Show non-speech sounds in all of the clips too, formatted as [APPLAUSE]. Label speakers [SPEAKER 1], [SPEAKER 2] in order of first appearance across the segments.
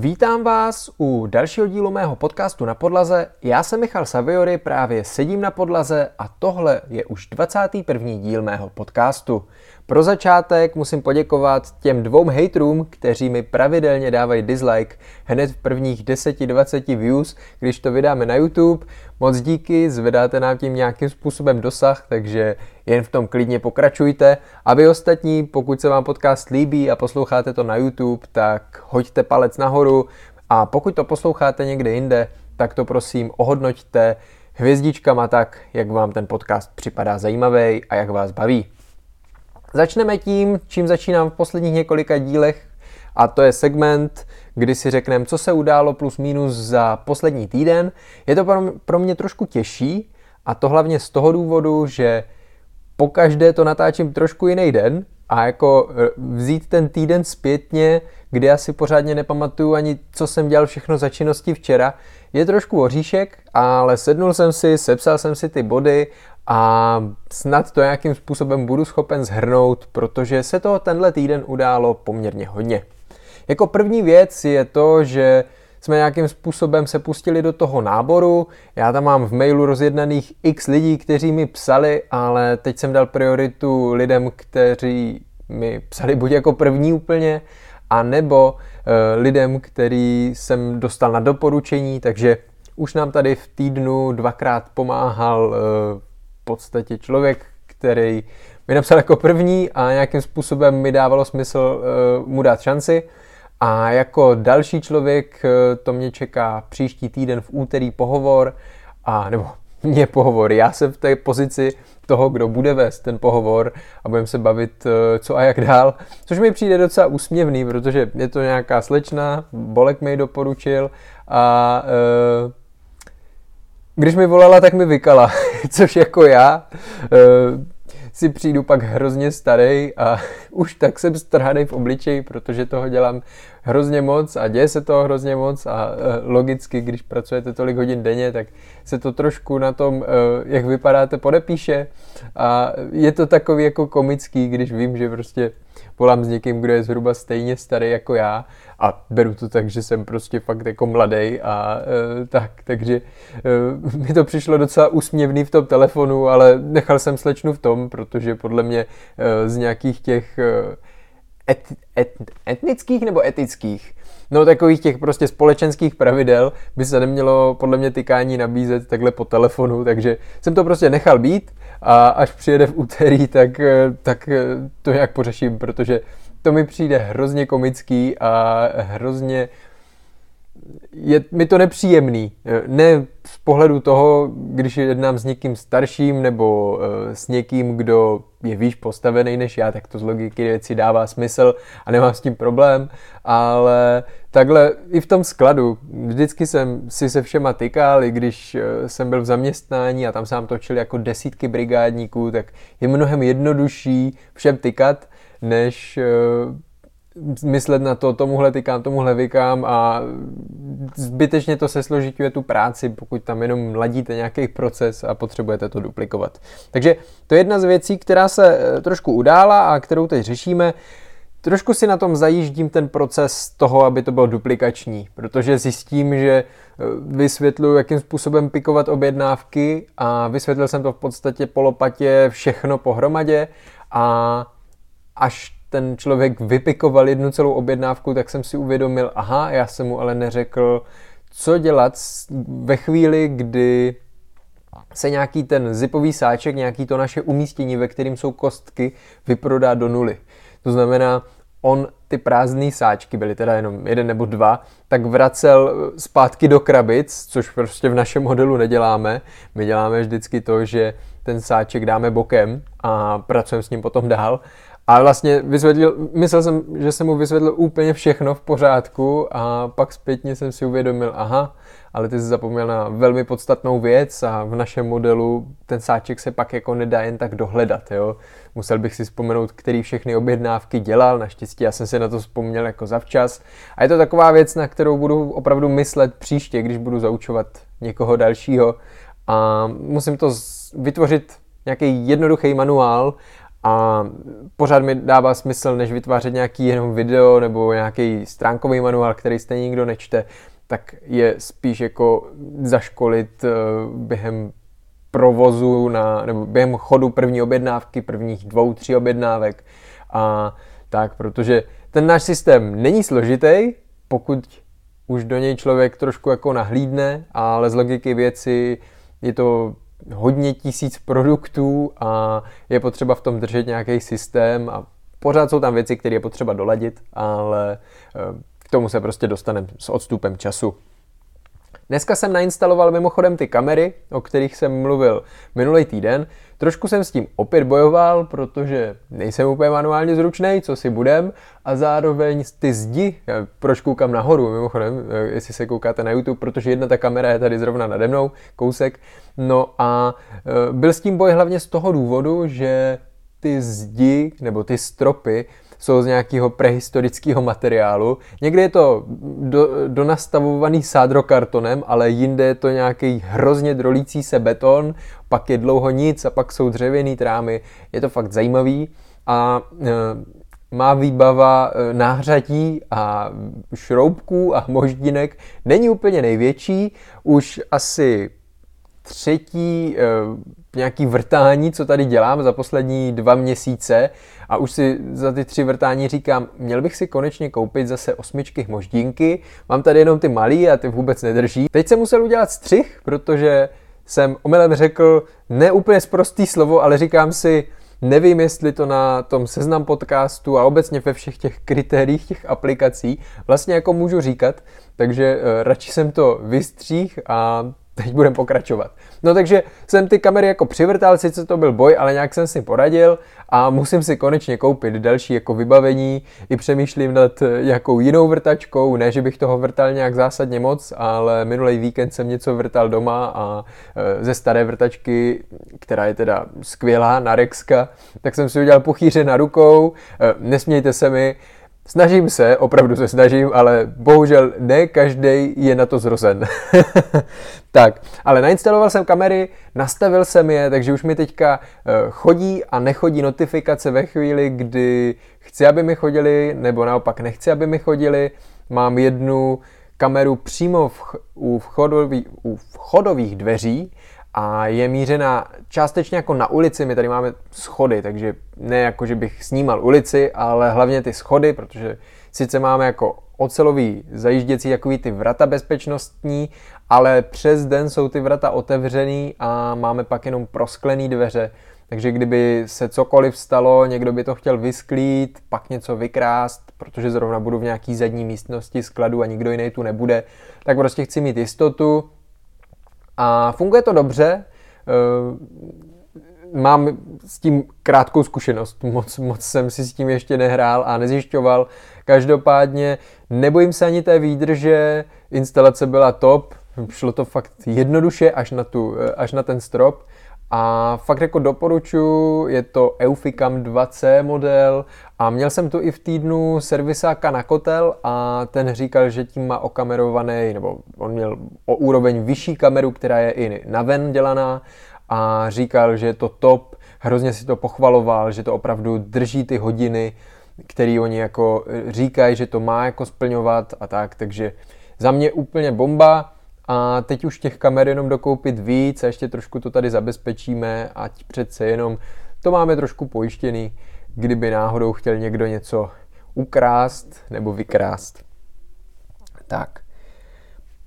[SPEAKER 1] Vítám vás u dalšího dílu mého podcastu na podlaze. Já jsem Michal Saviory, právě sedím na podlaze a tohle je už 21. díl mého podcastu. Pro začátek musím poděkovat těm dvou haterům, kteří mi pravidelně dávají dislike hned v prvních 10-20 views, když to vydáme na YouTube. Moc díky, zvedáte nám tím nějakým způsobem dosah, takže jen v tom klidně pokračujte. A vy ostatní, pokud se vám podcast líbí a posloucháte to na YouTube, tak hoďte palec nahoru a pokud to posloucháte někde jinde, tak to prosím ohodnoťte hvězdičkama tak, jak vám ten podcast připadá zajímavý a jak vás baví. Začneme tím, čím začínám v posledních několika dílech, a to je segment, kdy si řekneme, co se událo plus minus za poslední týden. Je to pro mě trošku těžší a to hlavně z toho důvodu, že po každé to natáčím trošku jiný den a jako e, vzít ten týden zpětně, kdy já si pořádně nepamatuju ani, co jsem dělal všechno za činnosti včera, je trošku oříšek, ale sednul jsem si, sepsal jsem si ty body a snad to nějakým způsobem budu schopen zhrnout, protože se toho tenhle týden událo poměrně hodně. Jako první věc je to, že jsme nějakým způsobem se pustili do toho náboru. Já tam mám v mailu rozjednaných x lidí, kteří mi psali, ale teď jsem dal prioritu lidem, kteří mi psali buď jako první úplně, a nebo e, lidem, který jsem dostal na doporučení, takže už nám tady v týdnu dvakrát pomáhal e, podstatě člověk, který mi napsal jako první a nějakým způsobem mi dávalo smysl uh, mu dát šanci. A jako další člověk uh, to mě čeká příští týden v úterý pohovor, a nebo [LAUGHS] mě pohovor, já jsem v té pozici toho, kdo bude vést ten pohovor a budeme se bavit, uh, co a jak dál, což mi přijde docela úsměvný, protože je to nějaká slečna, Bolek mi doporučil a uh, když mi volala, tak mi vykala, [LAUGHS] což jako já uh, si přijdu pak hrozně starý a [LAUGHS] už tak jsem strhaný v obličeji, protože toho dělám hrozně moc a děje se toho hrozně moc a uh, logicky, když pracujete tolik hodin denně, tak se to trošku na tom, uh, jak vypadáte, podepíše. A je to takový jako komický, když vím, že prostě volám s někým, kdo je zhruba stejně starý jako já a beru to tak, že jsem prostě fakt jako mladý a e, tak, takže mi to přišlo docela úsměvný v tom telefonu, ale nechal jsem slečnu v tom, protože podle mě z nějakých těch et, et, etnických nebo etických? No takových těch prostě společenských pravidel by se nemělo podle mě tykání nabízet takhle po telefonu, takže jsem to prostě nechal být a až přijede v úterý, tak, tak to nějak pořeším, protože to mi přijde hrozně komický a hrozně je mi to nepříjemný. Ne z pohledu toho, když jednám s někým starším nebo uh, s někým, kdo je výš postavený než já, tak to z logiky věci dává smysl a nemám s tím problém, ale takhle i v tom skladu, vždycky jsem si se všema tykal, i když uh, jsem byl v zaměstnání a tam se nám točili jako desítky brigádníků, tak je mnohem jednodušší všem tykat, než myslet na to, tomuhle tykám, tomuhle vykám a zbytečně to se složituje tu práci, pokud tam jenom ladíte nějaký proces a potřebujete to duplikovat. Takže to je jedna z věcí, která se eh, trošku udála a kterou teď řešíme. Trošku si na tom zajíždím ten proces toho, aby to bylo duplikační, protože zjistím, že eh, vysvětluji, jakým způsobem pikovat objednávky a vysvětlil jsem to v podstatě po lopatě všechno pohromadě a až ten člověk vypikoval jednu celou objednávku, tak jsem si uvědomil, aha, já jsem mu ale neřekl, co dělat ve chvíli, kdy se nějaký ten zipový sáček, nějaký to naše umístění, ve kterým jsou kostky, vyprodá do nuly. To znamená, on ty prázdné sáčky, byly teda jenom jeden nebo dva, tak vracel zpátky do krabic, což prostě v našem modelu neděláme. My děláme vždycky to, že ten sáček dáme bokem a pracujeme s ním potom dál a vlastně vysvětlil, myslel jsem, že jsem mu vysvětlil úplně všechno v pořádku a pak zpětně jsem si uvědomil, aha, ale ty jsi zapomněl na velmi podstatnou věc a v našem modelu ten sáček se pak jako nedá jen tak dohledat, jo. Musel bych si vzpomenout, který všechny objednávky dělal, naštěstí já jsem si na to vzpomněl jako zavčas. A je to taková věc, na kterou budu opravdu myslet příště, když budu zaučovat někoho dalšího. A musím to vytvořit nějaký jednoduchý manuál, a pořád mi dává smysl, než vytvářet nějaký jenom video nebo nějaký stránkový manuál, který stejně nikdo nečte, tak je spíš jako zaškolit eh, během provozu na, nebo během chodu první objednávky, prvních dvou, tří objednávek a tak, protože ten náš systém není složitý, pokud už do něj člověk trošku jako nahlídne, ale z logiky věci je to hodně tisíc produktů a je potřeba v tom držet nějaký systém a pořád jsou tam věci, které je potřeba doladit, ale eh, k tomu se prostě dostaneme s odstupem času. Dneska jsem nainstaloval mimochodem ty kamery, o kterých jsem mluvil minulý týden. Trošku jsem s tím opět bojoval, protože nejsem úplně manuálně zručný, co si budem, a zároveň ty zdi, proč koukám nahoru, mimochodem, eh, jestli se koukáte na YouTube, protože jedna ta kamera je tady zrovna nade mnou, kousek, no a eh, byl s tím boj hlavně z toho důvodu, že ty zdi nebo ty stropy jsou z nějakého prehistorického materiálu. Někdy je to do, donastavovaný sádrokartonem, ale jinde je to nějaký hrozně drolící se beton, pak je dlouho nic a pak jsou dřevěný trámy. Je to fakt zajímavý a e, má výbava e, náhřadí a šroubků a moždinek není úplně největší, už asi třetí e, nějaký vrtání, co tady dělám za poslední dva měsíce. A už si za ty tři vrtání říkám, měl bych si konečně koupit zase osmičky moždínky, mám tady jenom ty malý a ty vůbec nedrží. Teď jsem musel udělat střih, protože jsem omylem řekl ne úplně zprostý slovo, ale říkám si, nevím, jestli to na tom seznam podcastu a obecně ve všech těch kritériích těch aplikací vlastně jako můžu říkat, takže uh, radši jsem to vystřih a teď budeme pokračovat. No takže jsem ty kamery jako přivrtal, sice to byl boj, ale nějak jsem si poradil a musím si konečně koupit další jako vybavení. I přemýšlím nad nějakou jinou vrtačkou, ne, že bych toho vrtal nějak zásadně moc, ale minulý víkend jsem něco vrtal doma a e, ze staré vrtačky, která je teda skvělá, Narexka, tak jsem si udělal puchýře na rukou, e, nesmějte se mi, Snažím se, opravdu se snažím, ale bohužel ne každý je na to zrozen. [LAUGHS] tak, ale nainstaloval jsem kamery, nastavil jsem je, takže už mi teďka eh, chodí a nechodí notifikace ve chvíli, kdy chci, aby mi chodili, nebo naopak nechci, aby mi chodili. Mám jednu kameru přímo v, u, vchodový, u vchodových dveří a je mířena částečně jako na ulici. My tady máme schody, takže ne jako, že bych snímal ulici, ale hlavně ty schody, protože sice máme jako ocelový zajížděcí takový ty vrata bezpečnostní, ale přes den jsou ty vrata otevřený a máme pak jenom prosklený dveře, takže kdyby se cokoliv stalo, někdo by to chtěl vysklít, pak něco vykrást, protože zrovna budu v nějaký zadní místnosti skladu a nikdo jiný tu nebude, tak prostě chci mít jistotu, a funguje to dobře. Eh, mám s tím krátkou zkušenost, moc, moc jsem si s tím ještě nehrál a nezjišťoval. Každopádně nebojím se ani té výdrže, instalace byla top, šlo to fakt jednoduše až na, tu, eh, až na ten strop. A fakt jako doporučuji, je to Euficam 2C model a měl jsem tu i v týdnu servisáka na kotel a ten říkal, že tím má okamerovaný, nebo on měl o úroveň vyšší kameru, která je i na ven dělaná a říkal, že je to top, hrozně si to pochvaloval, že to opravdu drží ty hodiny, který oni jako říkají, že to má jako splňovat a tak, takže za mě úplně bomba a teď už těch kamer jenom dokoupit víc a ještě trošku to tady zabezpečíme, ať přece jenom to máme trošku pojištěný, kdyby náhodou chtěl někdo něco ukrást nebo vykrást. Tak.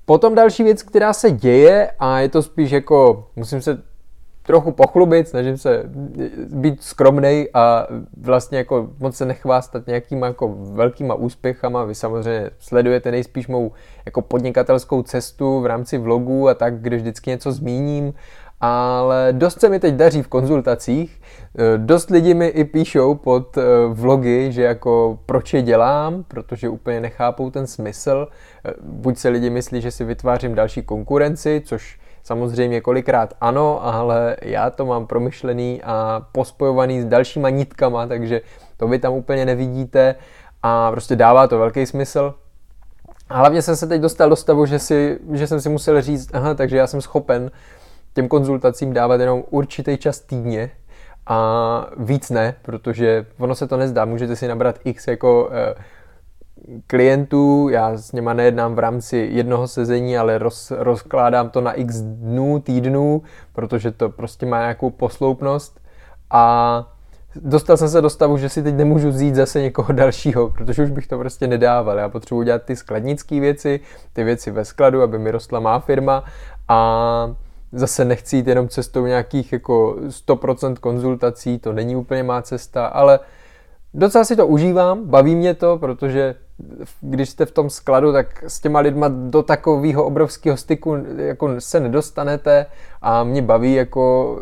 [SPEAKER 1] Potom další věc, která se děje a je to spíš jako, musím se trochu pochlubit, snažím se být skromnej a vlastně jako moc se nechvástat nějakýma jako velkýma úspěchama. Vy samozřejmě sledujete nejspíš mou jako podnikatelskou cestu v rámci vlogů a tak, kde vždycky něco zmíním, ale dost se mi teď daří v konzultacích. Dost lidi mi i píšou pod eh, vlogy, že jako proč je dělám, protože úplně nechápou ten smysl. Eh, buď se lidi myslí, že si vytvářím další konkurenci, což Samozřejmě kolikrát ano, ale já to mám promyšlený a pospojovaný s dalšíma nitkama, takže to vy tam úplně nevidíte a prostě dává to velký smysl. A hlavně jsem se teď dostal do stavu, že, si, že jsem si musel říct, aha, takže já jsem schopen těm konzultacím dávat jenom určitý čas týdně a víc ne, protože ono se to nezdá, můžete si nabrat x jako eh, klientů, já s něma nejednám v rámci jednoho sezení, ale roz, rozkládám to na x dnů, týdnů, protože to prostě má nějakou posloupnost a dostal jsem se do stavu, že si teď nemůžu vzít zase někoho dalšího, protože už bych to prostě nedával. Já potřebuji dělat ty skladnické věci, ty věci ve skladu, aby mi rostla má firma a zase nechci jít jenom cestou nějakých jako 100% konzultací, to není úplně má cesta, ale docela si to užívám, baví mě to, protože když jste v tom skladu, tak s těma lidma do takového obrovského styku jako se nedostanete a mě baví jako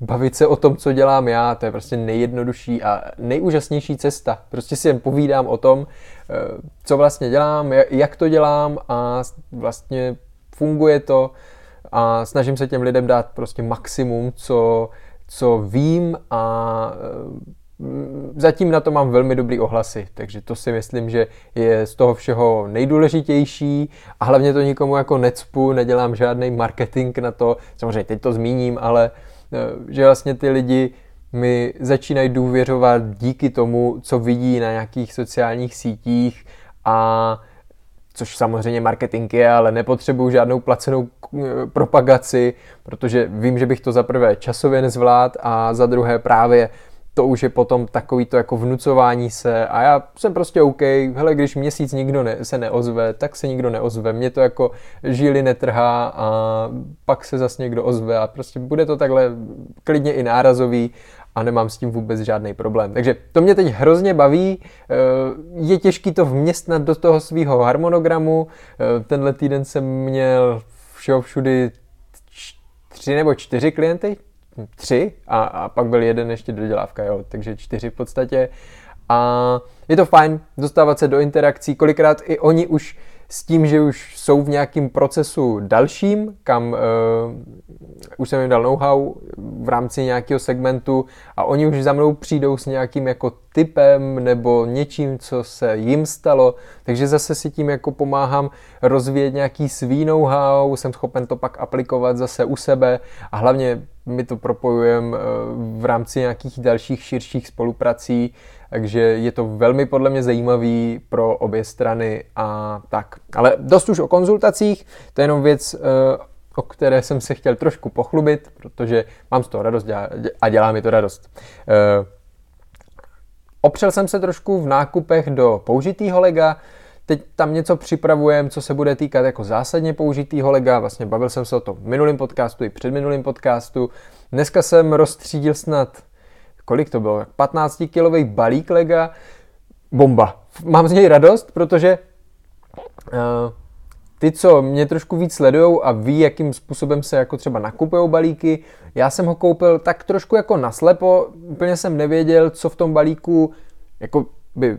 [SPEAKER 1] bavit se o tom, co dělám já, to je prostě nejjednodušší a nejúžasnější cesta. Prostě si jen povídám o tom, eh, co vlastně dělám, jak to dělám a vlastně funguje to a snažím se těm lidem dát prostě maximum, co, co vím a eh, zatím na to mám velmi dobrý ohlasy, takže to si myslím, že je z toho všeho nejdůležitější. A hlavně to nikomu jako necpu, nedělám žádný marketing na to, samozřejmě teď to zmíním, ale eh, že vlastně ty lidi mi začínají důvěřovat díky tomu, co vidí na nějakých sociálních sítích. A což samozřejmě marketing je, ale nepotřebuju žádnou placenou eh, propagaci, protože vím, že bych to za prvé časově nezvlád a za druhé právě to už je potom takový to jako vnucování se a já jsem prostě OK, hele, když měsíc nikdo ne, se neozve, tak se nikdo neozve, mě to jako žíly netrhá a pak se zase někdo ozve a prostě bude to takhle klidně i nárazový a nemám s tím vůbec žádný problém. Takže to mě teď hrozně baví, eh, je těžký to vměstnat do toho svého harmonogramu, eh, tenhle týden jsem měl všeho všudy tři nebo čtyři klienty, tři a, a pak byl jeden ještě dodělávka, jo, takže čtyři v podstatě. A je to fajn dostávat se do interakcí, kolikrát i oni už s tím, že už jsou v nějakém procesu dalším, kam uh, už jsem jim dal know-how v rámci nějakého segmentu a oni už za mnou přijdou s nějakým jako typem nebo něčím, co se jim stalo, takže zase si tím jako pomáhám rozvíjet nějaký svý know-how, jsem schopen to pak aplikovat zase u sebe a hlavně my to propojujeme eh, v rámci nějakých dalších širších spoluprací, takže je to velmi podle mě zajímavý pro obě strany a tak. Ale dost už o konzultacích, to je jenom věc, eh, o které jsem se chtěl trošku pochlubit, protože mám z toho radost a dělá mi to radost. Eh, opřel jsem se trošku v nákupech do použitýho lega, Teď tam něco připravujeme, co se bude týkat jako zásadně použitýho lega. Vlastně bavil jsem se o tom v minulém podcastu i před minulým podcastu. Dneska jsem rozstřídil snad, kolik to bylo, 15 kilový balík lega. Bomba. Mám z něj radost, protože uh, ty, co mě trošku víc sledují a ví, jakým způsobem se jako třeba nakupují balíky, já jsem ho koupil tak trošku jako naslepo, úplně jsem nevěděl, co v tom balíku jako by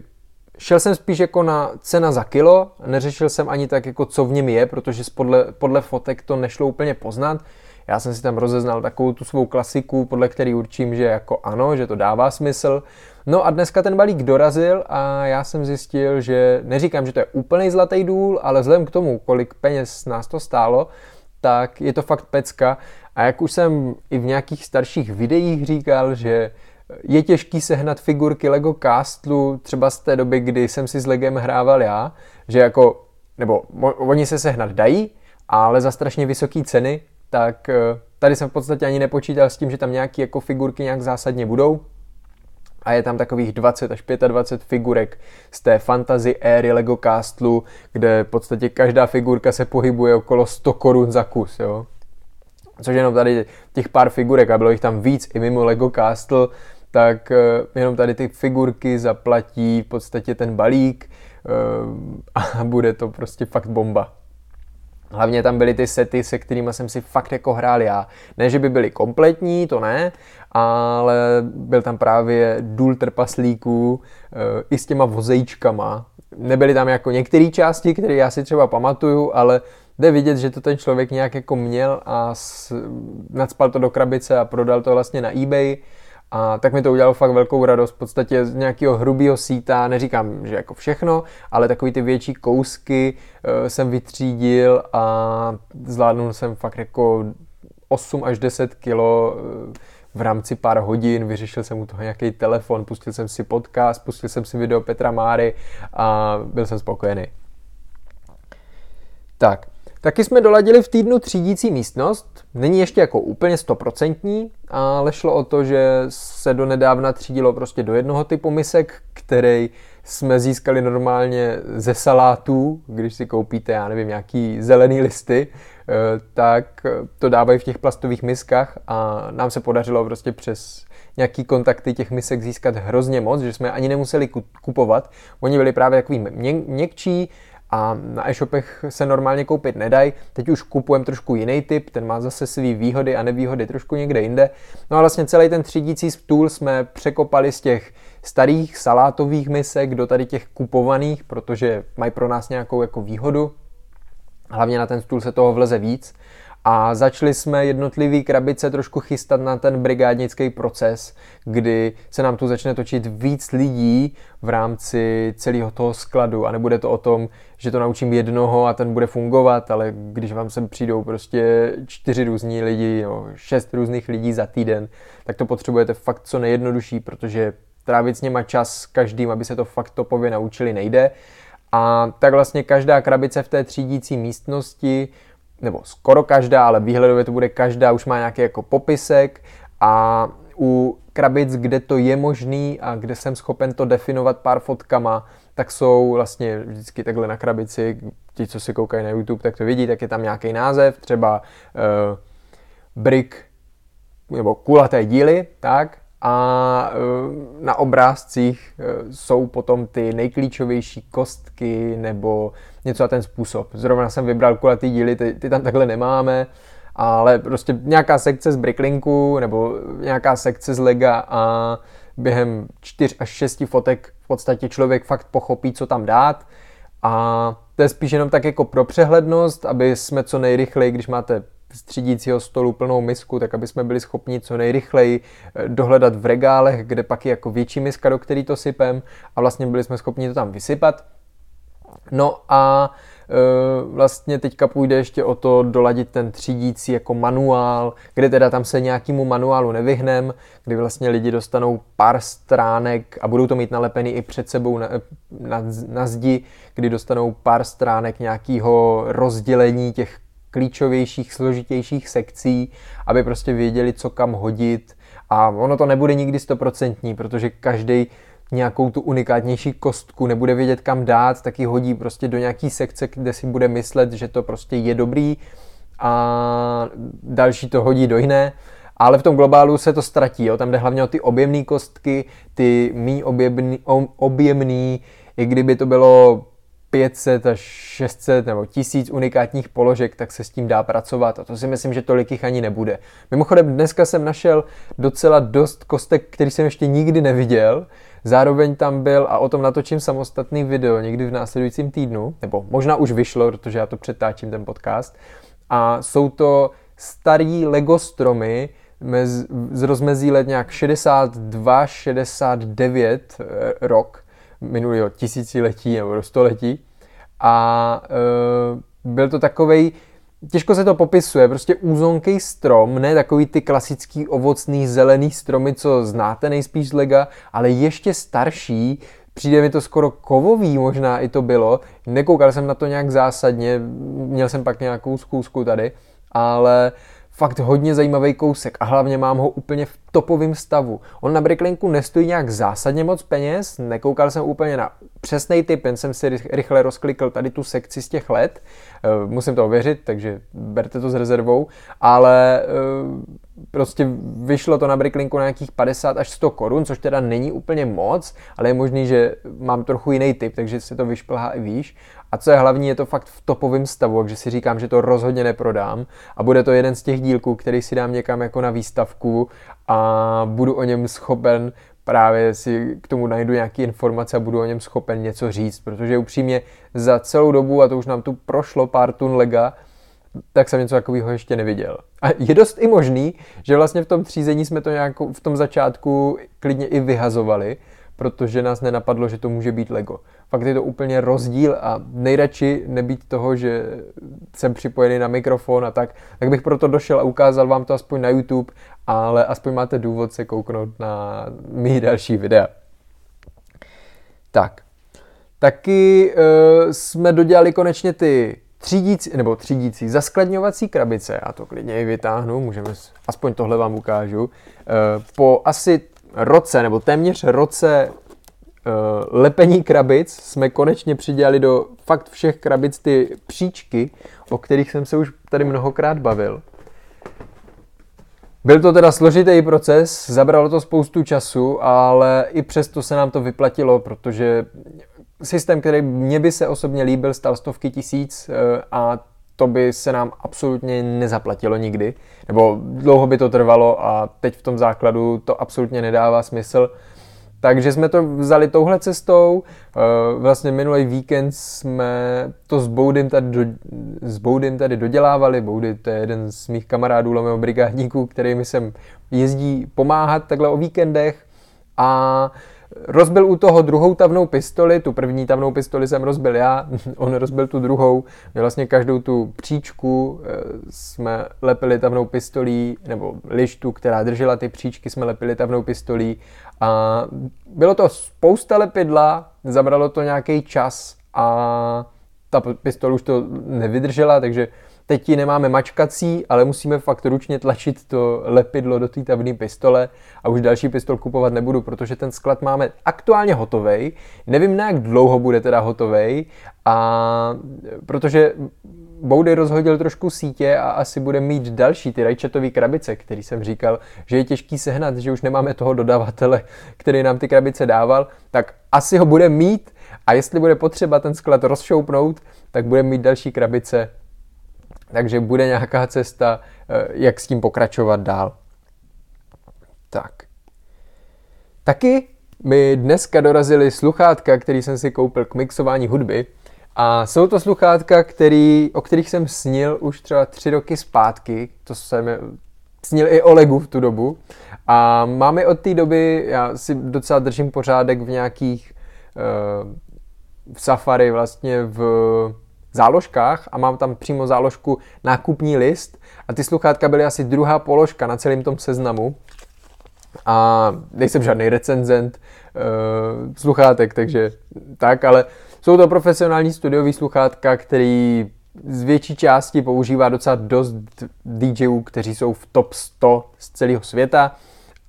[SPEAKER 1] Šel jsem spíš jako na cena za kilo, neřešil jsem ani tak, jako co v něm je, protože podle, podle fotek to nešlo úplně poznat. Já jsem si tam rozeznal takovou tu svou klasiku, podle který určím, že jako ano, že to dává smysl. No a dneska ten balík dorazil a já jsem zjistil, že neříkám, že to je úplný zlatý důl, ale vzhledem k tomu, kolik peněz nás to stálo, tak je to fakt pecka. A jak už jsem i v nějakých starších videích říkal, že je těžký sehnat figurky Lego Castlu třeba z té doby, kdy jsem si s Legem hrával já, že jako, nebo oni se sehnat dají, ale za strašně vysoké ceny, tak eh, tady jsem v podstatě ani nepočítal s tím, že tam nějaké jako figurky nějak zásadně budou. A je tam takových 20 až 25 figurek z té fantasy éry Lego Castlu, kde v podstatě každá figurka se pohybuje okolo 100 korun za kus, jo. Což jenom tady těch pár figurek, a bylo jich tam víc i mimo Lego Castle, tak eh, jenom tady ty figurky zaplatí v podstatě ten balík eh, a bude to prostě fakt bomba. Hlavně tam byly ty sety, se kterými jsem si fakt jako hrál já. Ne, že by byly kompletní, to ne, ale byl tam právě důl trpaslíků eh, i s těma vozejčkama. Nebyly tam jako některé části, které já si třeba pamatuju, ale jde vidět, že to ten člověk nějak jako měl a s, nadspal to do krabice a prodal to vlastně na eBay a tak mi to udělalo fakt velkou radost. V podstatě z nějakého hrubého síta, neříkám, že jako všechno, ale takový ty větší kousky uh, jsem vytřídil a zvládnul jsem fakt jako 8 až 10 kilo uh, v rámci pár hodin, vyřešil jsem u toho nějaký telefon, pustil jsem si podcast, pustil jsem si video Petra Máry a byl jsem spokojený. Tak, Taky jsme doladili v týdnu třídící místnost. Není ještě jako úplně stoprocentní, ale šlo o to, že se do nedávna třídilo prostě do jednoho typu misek, který jsme získali normálně ze salátů, když si koupíte, já nevím, nějaký zelený listy, eh, tak to dávají v těch plastových miskách a nám se podařilo prostě přes nějaký kontakty těch misek získat hrozně moc, že jsme ani nemuseli kupovat. Oni byli právě takový měkčí, a na e-shopech se normálně koupit nedají. Teď už kupujeme trošku jiný typ, ten má zase své výhody a nevýhody trošku někde jinde. No a vlastně celý ten třídící stůl jsme překopali z těch starých salátových misek do tady těch kupovaných, protože mají pro nás nějakou jako výhodu. Hlavně na ten stůl se toho vleze víc a začali jsme jednotlivý krabice trošku chystat na ten brigádnický proces, kdy se nám tu začne točit víc lidí v rámci celého toho skladu a nebude to o tom, že to naučím jednoho a ten bude fungovat, ale když vám sem přijdou prostě čtyři různí lidi, no, šest různých lidí za týden, tak to potřebujete fakt co nejjednodušší, protože trávit s něma čas každým, aby se to fakt topově naučili, nejde. A tak vlastně každá krabice v té třídící místnosti nebo skoro každá, ale výhledově to bude každá, už má nějaký jako popisek a u krabic, kde to je možný a kde jsem schopen to definovat pár fotkama, tak jsou vlastně vždycky takhle na krabici, ti, co si koukají na YouTube, tak to vidí, tak je tam nějaký název, třeba uh, brick nebo kulaté díly, tak, a eh, na obrázcích eh, jsou potom ty nejklíčovější kostky nebo něco na ten způsob. Zrovna jsem vybral kulatý díly, ty, ty tam takhle nemáme, ale prostě nějaká sekce z Bricklinku nebo nějaká sekce z Lega a během 4 až 6 fotek v podstatě člověk fakt pochopí, co tam dát a to je spíš jenom tak jako pro přehlednost, aby jsme co nejrychleji, když máte z třídícího stolu plnou misku, tak aby jsme byli schopni co nejrychleji eh, dohledat v regálech, kde pak je jako větší miska, do který to sypem a vlastně byli jsme schopni to tam vysypat. No a e, vlastně teďka půjde ještě o to doladit ten třídící jako manuál, kde teda tam se nějakému manuálu nevyhnem, kdy vlastně lidi dostanou pár stránek a budou to mít nalepený i před sebou na, na, na zdi, kdy dostanou pár stránek nějakého rozdělení těch klíčovějších, složitějších sekcí, aby prostě věděli, co kam hodit. A ono to nebude nikdy stoprocentní, protože každý nějakou tu unikátnější kostku nebude vědět, kam dát, tak ji hodí prostě do nějaký sekce, kde si bude myslet, že to prostě je dobrý a další to hodí do jiné. Ale v tom globálu se to ztratí, jo? tam jde hlavně o ty objemné kostky, ty mý objemný, objemný, i kdyby to bylo 500 až 600 nebo 1000 unikátních položek, tak se s tím dá pracovat a to si myslím, že tolik jich ani nebude. Mimochodem dneska jsem našel docela dost kostek, který jsem ještě nikdy neviděl, zároveň tam byl a o tom natočím samostatný video někdy v následujícím týdnu, nebo možná už vyšlo, protože já to přetáčím ten podcast. A jsou to starý Lego stromy, z rozmezí let nějak 62-69 eh, rok, minulého tisíciletí nebo století. A e, byl to takovej, těžko se to popisuje, prostě úzonký strom, ne takový ty klasický ovocný zelený stromy, co znáte nejspíš z lega, ale ještě starší, přijde mi to skoro kovový, možná i to bylo. Nekoukal jsem na to nějak zásadně, měl jsem pak nějakou zkoušku tady, ale fakt hodně zajímavý kousek a hlavně mám ho úplně v topovém stavu. On na Bricklinku nestojí nějak zásadně moc peněz, nekoukal jsem úplně na přesný typ, jen jsem si rychle rozklikl tady tu sekci z těch let, musím to ověřit, takže berte to s rezervou, ale eh, prostě vyšlo to na Bricklinku na nějakých 50 až 100 korun, což teda není úplně moc, ale je možný, že mám trochu jiný typ, takže se to vyšplhá i výš. A co je hlavní, je to fakt v topovém stavu, takže si říkám, že to rozhodně neprodám a bude to jeden z těch dílků, který si dám někam jako na výstavku a budu o něm schopen právě si k tomu najdu nějaké informace a budu o něm schopen něco říct, protože upřímně za celou dobu, a to už nám tu prošlo pár tun lega, tak jsem něco takového ještě neviděl. A je dost i možný, že vlastně v tom třízení jsme to nějak v tom začátku klidně i vyhazovali, protože nás nenapadlo, že to může být Lego. fakt je to úplně rozdíl a nejradši nebýt toho, že jsem připojený na mikrofon a tak, tak bych proto došel a ukázal vám to aspoň na YouTube, ale aspoň máte důvod se kouknout na mý další videa. Tak, taky uh, jsme dodělali konečně ty třídící, nebo třídící zaskladňovací krabice, já to klidně i vytáhnu, můžeme, aspoň tohle vám ukážu. Eh, po asi roce, nebo téměř roce eh, lepení krabic jsme konečně přidělali do fakt všech krabic ty příčky, o kterých jsem se už tady mnohokrát bavil. Byl to teda složitý proces, zabralo to spoustu času, ale i přesto se nám to vyplatilo, protože systém, který mě by se osobně líbil, stal stovky tisíc eh, a to by se nám absolutně nezaplatilo nikdy. Nebo dlouho by to trvalo a teď v tom základu to absolutně nedává smysl. Takže jsme to vzali touhle cestou. Eh, vlastně minulý víkend jsme to s Boudym tady, do, s Boudym tady dodělávali. Boudy to je jeden z mých kamarádů, lomého brigádníků, který mi sem jezdí pomáhat takhle o víkendech. A Rozbil u toho druhou tavnou pistoli, tu první tavnou pistoli jsem rozbil já, [LAUGHS] on rozbil tu druhou. My vlastně každou tu příčku eh, jsme lepili tavnou pistolí, nebo lištu, která držela ty příčky, jsme lepili tavnou pistolí. A bylo to spousta lepidla, zabralo to nějaký čas a ta pistol už to nevydržela, takže Teď ji nemáme mačkací, ale musíme fakt ručně tlačit to lepidlo do té tavné pistole a už další pistol kupovat nebudu, protože ten sklad máme aktuálně hotový. Nevím, na jak dlouho bude teda hotový a protože Boudy rozhodil trošku sítě a asi bude mít další ty rajčatové krabice, který jsem říkal, že je těžký sehnat, že už nemáme toho dodavatele, který nám ty krabice dával, tak asi ho bude mít a jestli bude potřeba ten sklad rozšoupnout, tak bude mít další krabice takže bude nějaká cesta, eh, jak s tím pokračovat dál. Tak. Taky mi dneska dorazily sluchátka, který jsem si koupil k mixování hudby. A jsou to sluchátka, který, o kterých jsem snil už třeba tři roky zpátky. To jsem snil i Olegu v tu dobu. A mám je od té doby, já si docela držím pořádek v nějakých uh, v Safari vlastně v záložkách a mám tam přímo záložku nákupní list. A ty sluchátka byly asi druhá položka na celém tom seznamu. A nejsem žádný recenzent uh, sluchátek, takže tak, ale jsou to profesionální studiový sluchátka, který z větší části používá docela dost DJů, kteří jsou v top 100 z celého světa.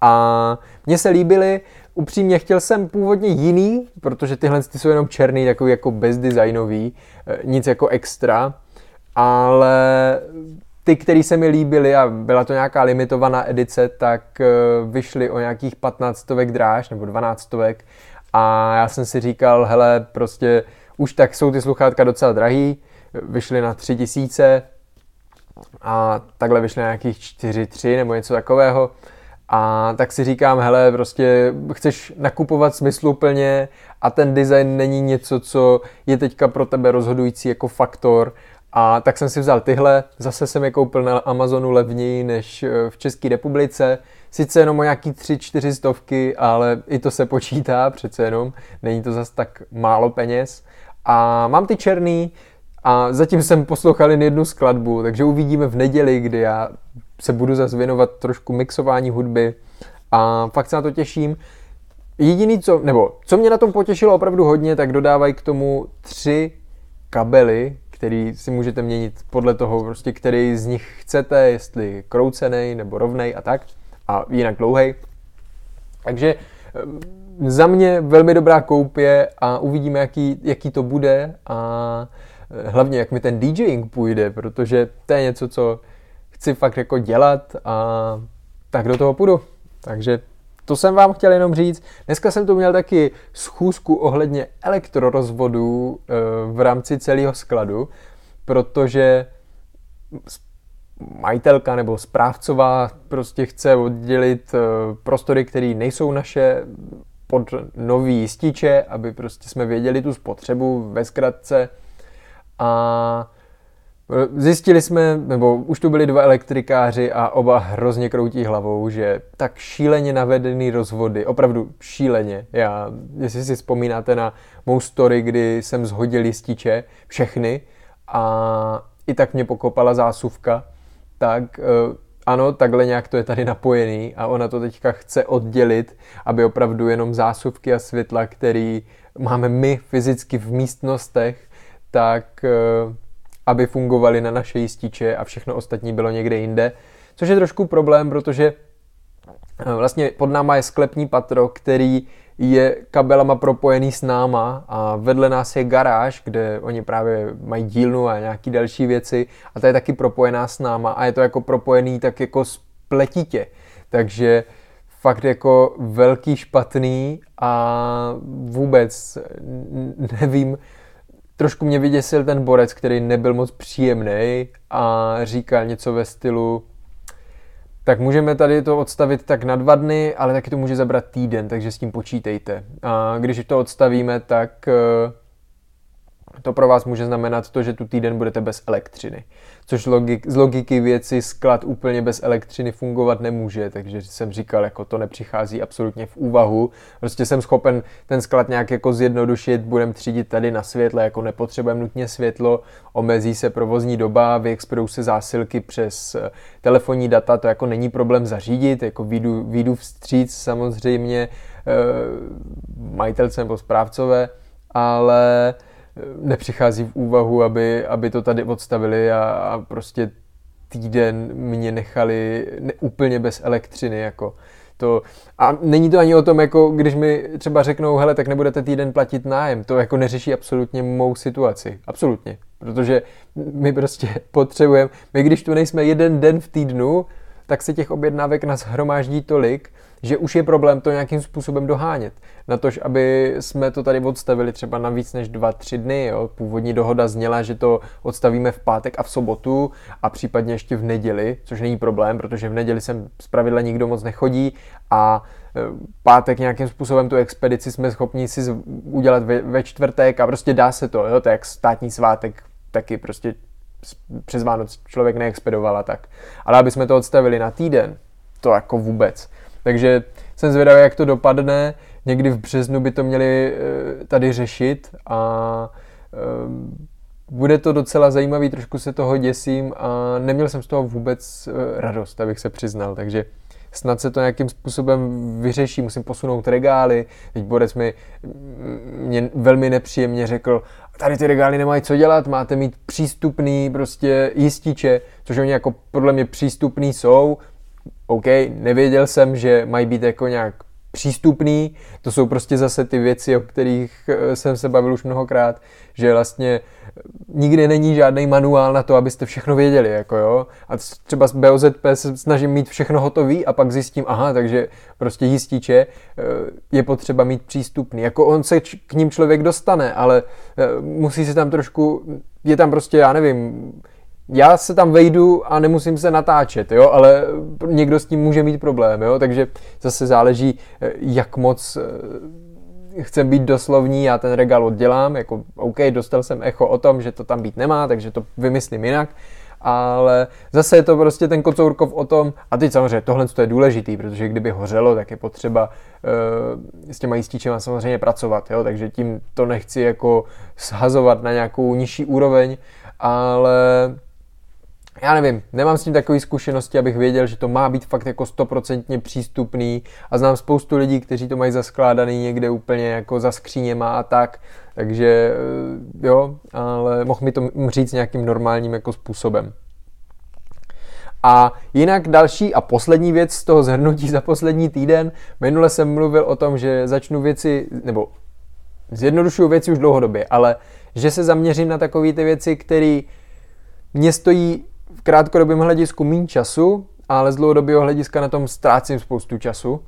[SPEAKER 1] A mně se líbily, upřímně chtěl jsem původně jiný, protože tyhle ty jsou jenom černý, takový jako bezdesignový, eh, nic jako extra, ale ty, které se mi líbily a byla to nějaká limitovaná edice, tak eh, vyšly o nějakých 15 stovek dráž nebo 12 stovek a já jsem si říkal, hele, prostě už tak jsou ty sluchátka docela drahý, vyšly na 3000 a takhle vyšly na nějakých 4-3 nebo něco takového a tak si říkám, hele, prostě chceš nakupovat smysluplně a ten design není něco, co je teďka pro tebe rozhodující jako faktor. A tak jsem si vzal tyhle, zase jsem je koupil na Amazonu levněji než eh, v České republice. Sice jenom o nějaký 3-4 stovky, ale i to se počítá přece jenom, není to zase tak málo peněz. A mám ty černý, a zatím jsem poslouchal jen jednu skladbu, takže uvidíme v neděli, kdy já se budu zase věnovat trošku mixování hudby a fakt se na to těším. Jediný, co, nebo co mě na tom potěšilo opravdu hodně, tak dodávají k tomu tři kabely, který si můžete měnit podle toho, prostě, který z nich chcete, jestli kroucený nebo rovnej a tak, a jinak dlouhý. Takže za mě velmi dobrá koupě a uvidíme, jaký, jaký to bude a hlavně jak mi ten DJing půjde, protože to je něco, co chci fakt jako dělat a tak do toho půjdu. Takže to jsem vám chtěl jenom říct. Dneska jsem tu měl taky schůzku ohledně elektrorozvodů eh, v rámci celého skladu, protože majitelka nebo správcová prostě chce oddělit eh, prostory, které nejsou naše pod nový jističe, aby prostě jsme věděli tu spotřebu ve zkratce a Zjistili jsme, nebo už tu byli dva elektrikáři a oba hrozně kroutí hlavou, že tak šíleně navedený rozvody, opravdu šíleně. Já, jestli si vzpomínáte na mou story, kdy jsem zhodil lističe, všechny, a i tak mě pokopala zásuvka, tak eh, ano, takhle nějak to je tady napojený a ona to teďka chce oddělit, aby opravdu jenom zásuvky a světla, který máme my fyzicky v místnostech, tak eh, aby fungovaly na naše jističe a všechno ostatní bylo někde jinde. Což je trošku problém, protože eh, vlastně pod náma je sklepní patro, který je kabelama propojený s náma a vedle nás je garáž, kde oni právě mají dílnu a nějaký další věci a ta je taky propojená s náma a je to jako propojený tak jako spletitě. Takže fakt jako velký špatný a vůbec nevím, trošku mě vyděsil ten borec, který nebyl moc příjemný a říkal něco ve stylu tak můžeme tady to odstavit tak na dva dny, ale taky to může zabrat týden, takže s tím počítejte. A když to odstavíme, tak eh, to pro vás může znamenat to, že tu týden budete bez elektřiny. Což logik, z logiky věci sklad úplně bez elektřiny fungovat nemůže, takže jsem říkal, jako to nepřichází absolutně v úvahu. Prostě jsem schopen ten sklad nějak jako zjednodušit, budem třídit tady na světle, jako nepotřebujeme nutně světlo, omezí se provozní doba, vyexpedují se zásilky přes eh, telefonní data, to jako není problém zařídit, jako výjdu, výjdu vstříc samozřejmě eh, majitelce nebo správcové, ale nepřichází v úvahu, aby, aby to tady odstavili a, a prostě týden mě nechali ne, úplně bez elektřiny, jako to, a není to ani o tom, jako když mi třeba řeknou, hele, tak nebudete týden platit nájem, to jako neřeší absolutně mou situaci, absolutně, protože my prostě potřebujeme, my když tu nejsme jeden den v týdnu, tak se těch objednávek nás hromáždí tolik, že už je problém to nějakým způsobem dohánět. Na to, aby jsme to tady odstavili třeba na víc než 2-3 dny. Jo. Původní dohoda zněla, že to odstavíme v pátek a v sobotu a případně ještě v neděli, což není problém, protože v neděli sem zpravidla nikdo moc nechodí a e, pátek nějakým způsobem tu expedici jsme schopni si udělat ve, ve čtvrtek a prostě dá se to, jo, to je jak státní svátek, taky prostě přes Vánoc člověk neexpedoval a tak. Ale aby jsme to odstavili na týden, to jako vůbec. Takže jsem zvědavý, jak to dopadne. Někdy v březnu by to měli eh, tady řešit a eh, bude to docela zajímavý, trošku se toho děsím a neměl jsem z toho vůbec eh, radost, abych se přiznal, takže snad se to nějakým způsobem vyřeší, musím posunout regály, teď Borec mi mě velmi nepříjemně řekl, tady ty regály nemají co dělat, máte mít přístupný prostě jističe, což oni jako podle mě přístupný jsou, OK, nevěděl jsem, že mají být jako nějak přístupný, to jsou prostě zase ty věci, o kterých eh, jsem se bavil už mnohokrát, že vlastně nikdy není žádný manuál na to, abyste všechno věděli, jako jo. A třeba z BOZP se snažím mít všechno hotový a pak zjistím, aha, takže prostě jističe eh, je potřeba mít přístupný. Jako on se k ním člověk dostane, ale eh, musí se tam trošku, je tam prostě, já nevím, já se tam vejdu a nemusím se natáčet, jo, ale někdo s tím může mít problém, jo, takže zase záleží, eh, jak moc chcem být doslovní, já ten regál oddělám, jako OK, dostal jsem echo o tom, že to tam být nemá, takže to vymyslím jinak, ale zase je to prostě ten kocourkov o tom, a teď samozřejmě tohle je důležitý, protože kdyby hořelo, tak je potřeba uh, s těma jističema samozřejmě pracovat, jo? takže tím to nechci jako shazovat na nějakou nižší úroveň, ale já nevím, nemám s tím takové zkušenosti, abych věděl, že to má být fakt jako stoprocentně přístupný a znám spoustu lidí, kteří to mají zaskládaný někde úplně jako za skříněma a tak, takže eh, jo, ale mohl mi to říct nějakým normálním jako způsobem. A jinak další a poslední věc z toho zhrnutí za poslední týden, minule jsem mluvil o tom, že začnu věci, nebo zjednodušuju věci už dlouhodobě, ale že se zaměřím na takové ty věci, které mě stojí v krátkodobém hledisku méně času, ale z dlouhodobého hlediska na tom ztrácím spoustu času.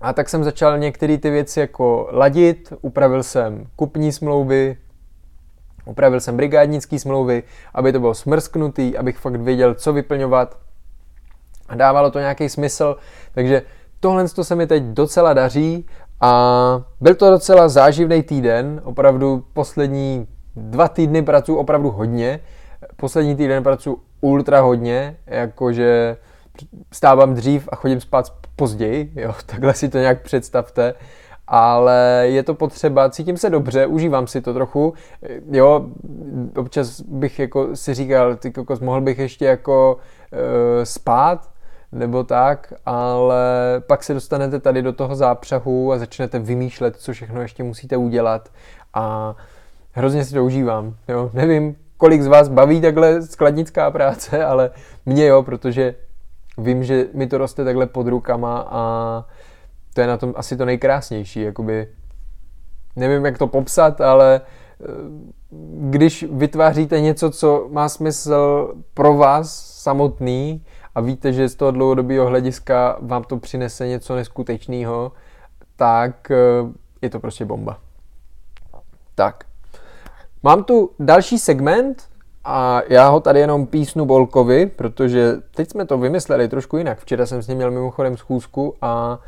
[SPEAKER 1] A tak jsem začal některé ty věci jako ladit, upravil jsem kupní smlouvy, upravil jsem brigádnické smlouvy, aby to bylo smrsknutý, abych fakt věděl, co vyplňovat a dávalo to nějaký smysl, takže tohle to se mi teď docela daří a byl to docela záživný týden, opravdu poslední dva týdny pracuji opravdu hodně, poslední týden pracuji ultra hodně, jakože stávám dřív a chodím spát později, jo, [LAUGHS] takhle si to nějak představte ale je to potřeba, cítím se dobře, užívám si to trochu, jo, občas bych jako si říkal, ty kokos, mohl bych ještě jako uh, spát, nebo tak, ale pak se dostanete tady do toho zápřahu a začnete vymýšlet, co všechno ještě musíte udělat a hrozně si to užívám, jo, nevím, kolik z vás baví takhle skladnická práce, [LAUGHS] ale mě jo, protože vím, že mi to roste takhle pod rukama a to je na tom asi to nejkrásnější, jakoby, nevím, jak to popsat, ale eh, když vytváříte něco, co má smysl pro vás samotný a víte, že z toho dlouhodobého hlediska vám to přinese něco neskutečného, tak eh, je to prostě bomba. Tak. Mám tu další segment, a já ho tady jenom písnu Bolkovi, protože teď jsme to vymysleli trošku jinak. Včera jsem s ním měl mimochodem schůzku a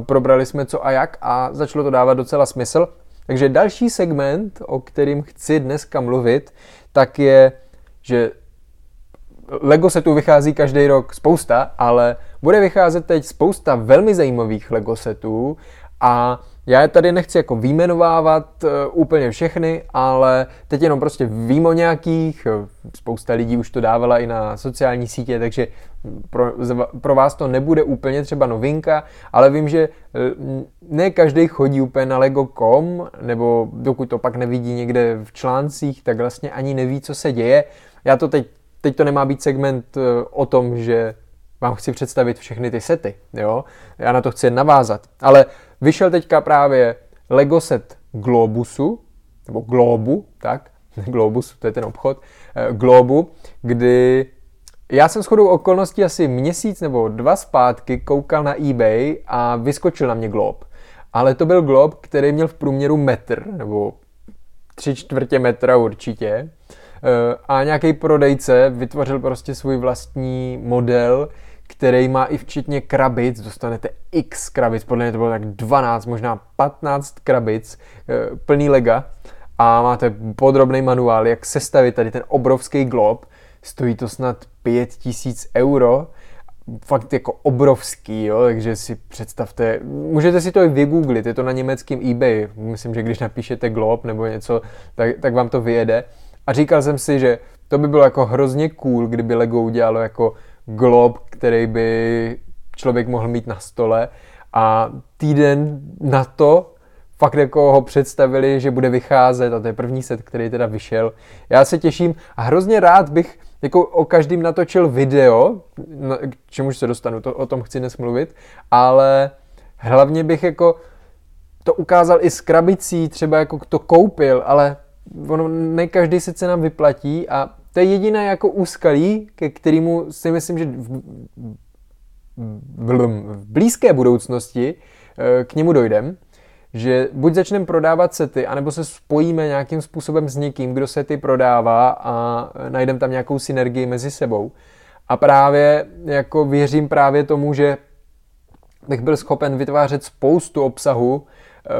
[SPEAKER 1] e, probrali jsme co a jak a začalo to dávat docela smysl. Takže další segment, o kterým chci dneska mluvit, tak je, že Lego se tu vychází každý rok spousta, ale bude vycházet teď spousta velmi zajímavých Lego setů a já je tady nechci jako výjmenovávat uh, úplně všechny, ale teď jenom prostě vím o nějakých, eh, spousta lidí už to dávala i na sociální sítě, takže pro, pro vás to nebude úplně třeba novinka, ale vím, že eh, ne každý chodí úplně na lego.com, nebo dokud to pak nevidí někde v článcích, tak vlastně ani neví, co se děje. Já to teď, teď to nemá být segment o tom, že vám chci představit všechny ty sety, jo? Já na to chci navázat, ale Vyšel teďka právě Lego set Globusu, nebo Globu, tak, [LAUGHS] Globus, to je ten obchod, eh, Globu, kdy já jsem shodou okolností asi měsíc nebo dva zpátky koukal na eBay a vyskočil na mě Glob. Ale to byl Glob, který měl v průměru metr, nebo tři čtvrtě metra určitě. Eh, a nějaký prodejce vytvořil prostě svůj vlastní model, který má i včetně krabic, dostanete x krabic, podle mě to bylo tak 12, možná 15 krabic, eh, plný lega a máte podrobný manuál, jak sestavit tady ten obrovský glob, stojí to snad 5000 euro, fakt jako obrovský, jo, takže si představte, můžete si to i vygooglit, je to na německém eBay, myslím, že když napíšete glob nebo něco, tak, tak vám to vyjede. A říkal jsem si, že to by bylo jako hrozně cool, kdyby Lego udělalo jako glob, který by člověk mohl mít na stole a týden na to fakt jako ho představili, že bude vycházet a to je první set, který teda vyšel. Já se těším a hrozně rád bych jako o každým natočil video, k čemuž se dostanu, to, o tom chci dnes mluvit, ale hlavně bych jako to ukázal i s krabicí, třeba jako to koupil, ale ono ne každý se nám vyplatí a to je jediné jako úskalí, ke kterému si myslím, že v, v blízké budoucnosti eh, k němu dojdem, že buď začneme prodávat sety, anebo se spojíme nějakým způsobem s někým, kdo sety prodává a najdeme tam nějakou synergii mezi sebou. A právě jako věřím právě tomu, že bych byl schopen vytvářet spoustu obsahu, eh,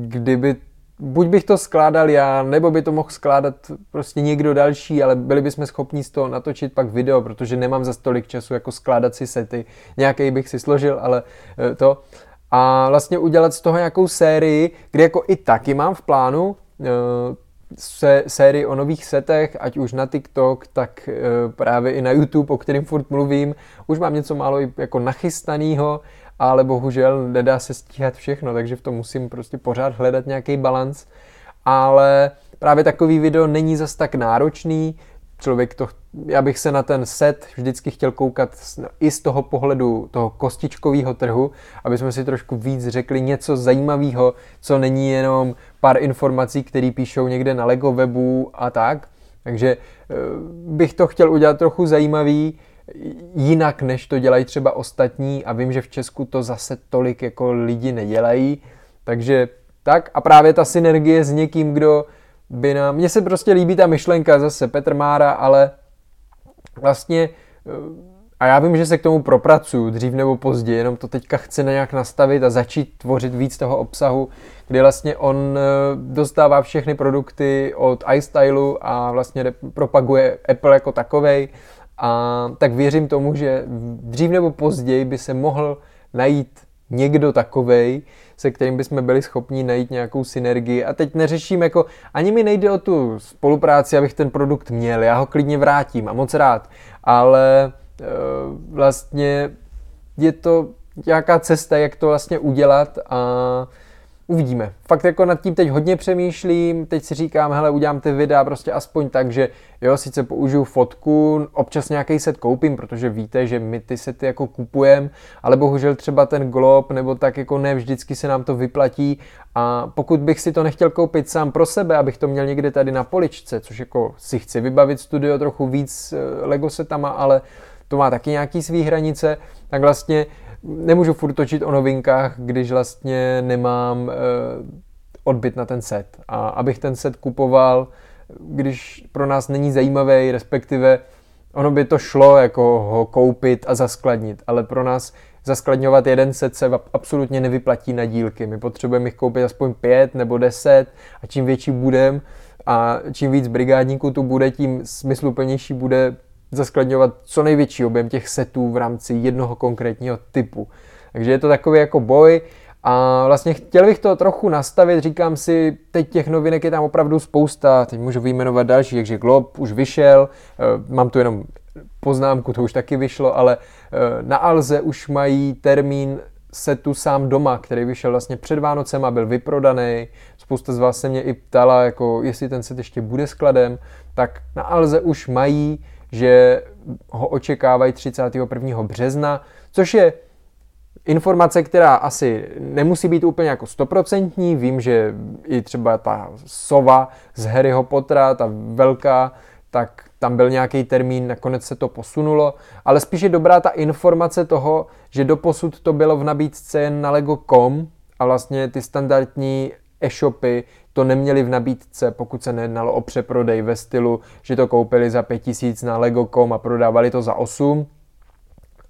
[SPEAKER 1] kdyby buď bych to skládal já, nebo by to mohl skládat prostě někdo další, ale byli bychom schopni z toho natočit pak video, protože nemám za tolik času jako skládat si sety. Nějaký bych si složil, ale eh, to. A vlastně udělat z toho nějakou sérii, kde jako i taky mám v plánu eh, se, sérii o nových setech, ať už na TikTok, tak e, právě i na YouTube, o kterým furt mluvím. Už mám něco málo jako nachystaného, ale bohužel nedá se stíhat všechno, takže v tom musím prostě pořád hledat nějaký balans. Ale právě takový video není zas tak náročný, člověk to, já bych se na ten set vždycky chtěl koukat i z toho pohledu toho kostičkového trhu, aby jsme si trošku víc řekli něco zajímavého, co není jenom pár informací, které píšou někde na Lego webu a tak. Takže eh, bych to chtěl udělat trochu zajímavý, jinak, než to dělají třeba ostatní a vím, že v Česku to zase tolik jako lidi nedělají, takže tak a právě ta synergie s někým, kdo by nám, mně se prostě líbí ta myšlenka zase Petr Mára, ale vlastně eh, a já vím, že se k tomu propracuju dřív nebo později, jenom to teďka chci nějak nastavit a začít tvořit víc toho obsahu, kdy vlastně on eh, dostává všechny produkty od iStylu a vlastně propaguje Apple jako takovej a tak věřím tomu, že dřív nebo později by se mohl najít někdo takovej, se kterým bychom byli schopni najít nějakou synergii. A teď neřeším jako, ani mi nejde o tu spolupráci, abych ten produkt měl, já ho klidně vrátím a moc rád, ale e, vlastně je to nějaká cesta, jak to vlastně udělat a Uvidíme. Fakt jako nad tím teď hodně přemýšlím, teď si říkám, hele, udělám ty videa prostě aspoň tak, že jo, sice použiju fotku, občas nějaký set koupím, protože víte, že my ty sety jako kupujeme, ale bohužel třeba ten glob nebo tak jako ne vždycky se nám to vyplatí a pokud bych si to nechtěl koupit sám pro sebe, abych to měl někde tady na poličce, což jako si chci vybavit studio trochu víc eh, Lego setama, ale to má taky nějaký svý hranice, tak vlastně nemůžu furt točit o novinkách, když vlastně nemám eh, odbyt na ten set. A abych ten set kupoval, když pro nás není zajímavý, respektive ono by to šlo jako ho koupit a zaskladnit, ale pro nás zaskladňovat jeden set se absolutně nevyplatí na dílky. My potřebujeme jich koupit aspoň pět nebo deset a čím větší budem a čím víc brigádníků tu bude, tím smysluplnější bude zaskladňovat co největší objem těch setů v rámci jednoho konkrétního typu. Takže je to takový jako boj a vlastně chtěl bych to trochu nastavit, říkám si, teď těch novinek je tam opravdu spousta, teď můžu vyjmenovat další, takže Glob už vyšel, eh, mám tu jenom poznámku, to už taky vyšlo, ale eh, na Alze už mají termín setu sám doma, který vyšel vlastně před Vánocem a byl vyprodaný. Spousta z vás se mě i ptala, jako jestli ten set ještě bude skladem, tak na Alze už mají že ho očekávají 31. března, což je informace, která asi nemusí být úplně jako stoprocentní. Vím, že i třeba ta sova z Harryho Pottera, ta velká, tak tam byl nějaký termín, nakonec se to posunulo, ale spíš je dobrá ta informace toho, že doposud to bylo v nabídce jen na Lego.com a vlastně ty standardní e-shopy to neměli v nabídce, pokud se nejednalo o přeprodej ve stylu, že to koupili za 5000 na Lego.com a prodávali to za 8,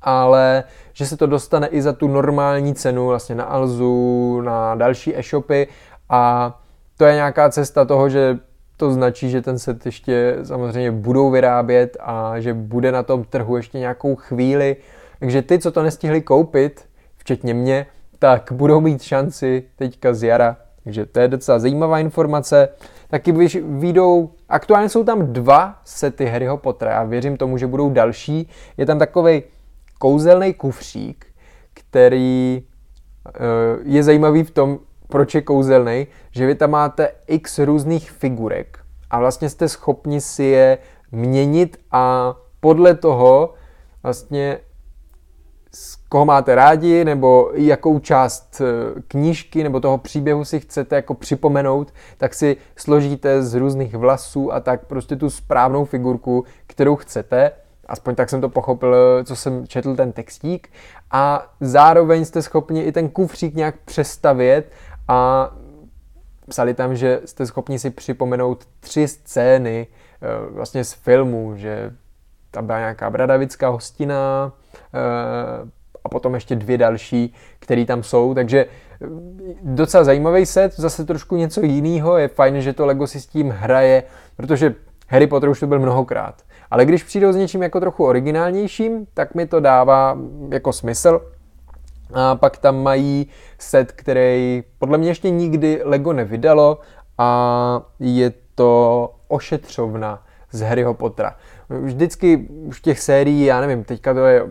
[SPEAKER 1] ale že se to dostane i za tu normální cenu vlastně na Alzu, na další e-shopy a to je nějaká cesta toho, že to značí, že ten set ještě samozřejmě budou vyrábět a že bude na tom trhu ještě nějakou chvíli. Takže ty, co to nestihli koupit, včetně mě, tak budou mít šanci teďka z jara takže to je docela zajímavá informace. Taky výjdou, aktuálně jsou tam dva sety Harryho Pottera, já věřím tomu, že budou další. Je tam takový kouzelný kufřík, který eh, je zajímavý v tom, proč je kouzelný, že vy tam máte x různých figurek a vlastně jste schopni si je měnit a podle toho vlastně koho máte rádi, nebo jakou část eh, knížky nebo toho příběhu si chcete jako připomenout, tak si složíte z různých vlasů a tak prostě tu správnou figurku, kterou chcete. Aspoň tak jsem to pochopil, co jsem četl ten textík. A zároveň jste schopni i ten kufřík nějak přestavět a psali tam, že jste schopni si připomenout tři scény eh, vlastně z filmu, že tam byla nějaká bradavická hostina, a potom ještě dvě další, které tam jsou, takže eh, docela zajímavý set, zase trošku něco jiného, je fajn, že to Lego si s tím hraje, protože Harry Potter už to byl mnohokrát. Ale když přijdou s něčím jako trochu originálnějším, tak mi to dává mm, jako smysl. A pak tam mají set, který podle mě ještě nikdy Lego nevydalo a je to ošetřovna z Harryho Pottera. Vždycky už těch sérií, já nevím, teďka to je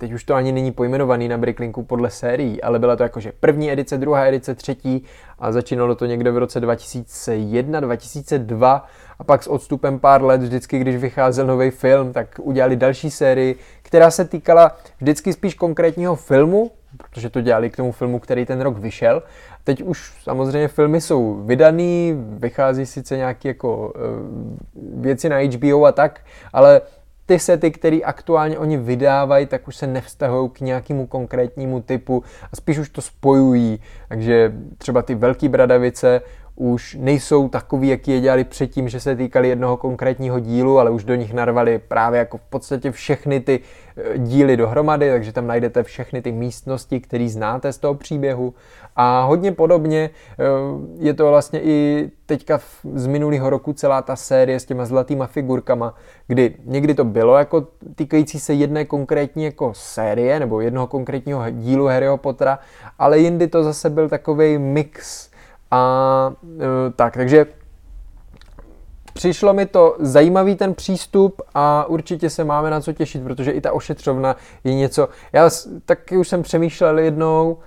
[SPEAKER 1] teď už to ani není pojmenovaný na Bricklinku podle sérií, ale byla to jakože první edice, druhá edice, třetí a začínalo to někde v roce 2001, 2002 a pak s odstupem pár let, vždycky když vycházel nový film, tak udělali další sérii, která se týkala vždycky spíš konkrétního filmu, protože to dělali k tomu filmu, který ten rok vyšel. Teď už samozřejmě filmy jsou vydaný, vychází sice nějaké jako uh, věci na HBO a tak, ale ty sety, které aktuálně oni vydávají, tak už se nevztahují k nějakému konkrétnímu typu a spíš už to spojují. Takže třeba ty velké bradavice už nejsou takový, jaký je dělali předtím, že se týkali jednoho konkrétního dílu, ale už do nich narvali právě jako v podstatě všechny ty eh, díly dohromady, takže tam najdete všechny ty místnosti, které znáte z toho příběhu. A hodně podobně eh, je to vlastně i teďka z minulého roku celá ta série s těma zlatýma figurkama, kdy někdy to bylo jako týkající se jedné konkrétní jako série nebo jednoho konkrétního dílu Harryho Pottera, ale jindy to zase byl takový mix a e, tak, takže přišlo mi to zajímavý ten přístup a určitě se máme na co těšit, protože i ta ošetřovna je něco, já taky už jsem přemýšlel jednou,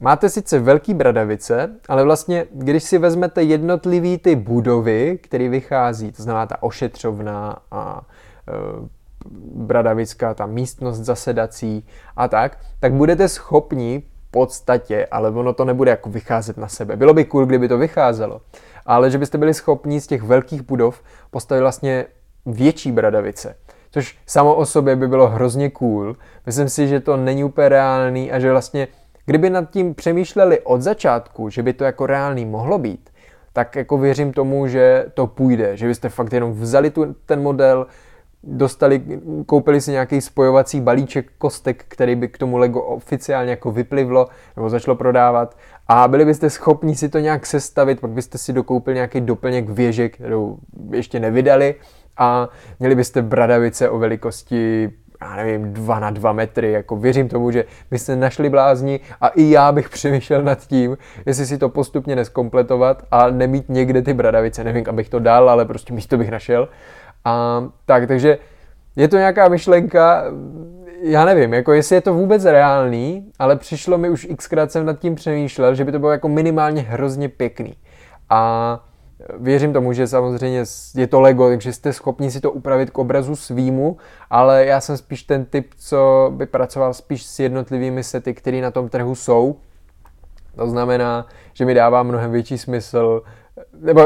[SPEAKER 1] Máte sice velký bradavice, ale vlastně, když si vezmete jednotlivý ty budovy, které vychází, to znamená ta ošetřovna a e, bradavická, ta místnost zasedací a tak, tak budete schopni podstatě, ale ono to nebude jako vycházet na sebe. Bylo by cool, kdyby to vycházelo, ale že byste byli schopni z těch velkých budov postavit vlastně větší bradavice. Což samo o sobě by bylo hrozně cool. Myslím si, že to není úplně reálný a že vlastně, kdyby nad tím přemýšleli od začátku, že by to jako reálný mohlo být, tak jako věřím tomu, že to půjde, že byste fakt jenom vzali tu, ten model, dostali, koupili si nějaký spojovací balíček kostek, který by k tomu Lego oficiálně jako vyplivlo nebo začalo prodávat. A byli byste schopni si to nějak sestavit, pak byste si dokoupili nějaký doplněk věže, kterou ještě nevydali a měli byste bradavice o velikosti já nevím, 2 na 2 metry, jako věřím tomu, že byste našli blázni a i já bych [LAUGHS] přemýšlel nad tím, jestli si to postupně neskompletovat a nemít někde ty bradavice, nevím, abych to dal, ale prostě místo bych našel a tak, takže je to nějaká myšlenka, já nevím, jako jestli je to vůbec reálný, ale přišlo mi už xkrát jsem nad tím přemýšlel, že by to bylo jako minimálně hrozně pěkný. A věřím tomu, že samozřejmě je to Lego, takže jste schopni si to upravit k obrazu svýmu, ale já jsem spíš ten typ, co by pracoval spíš s jednotlivými sety, které na tom trhu jsou. To znamená, že mi dává mnohem větší smysl, nebo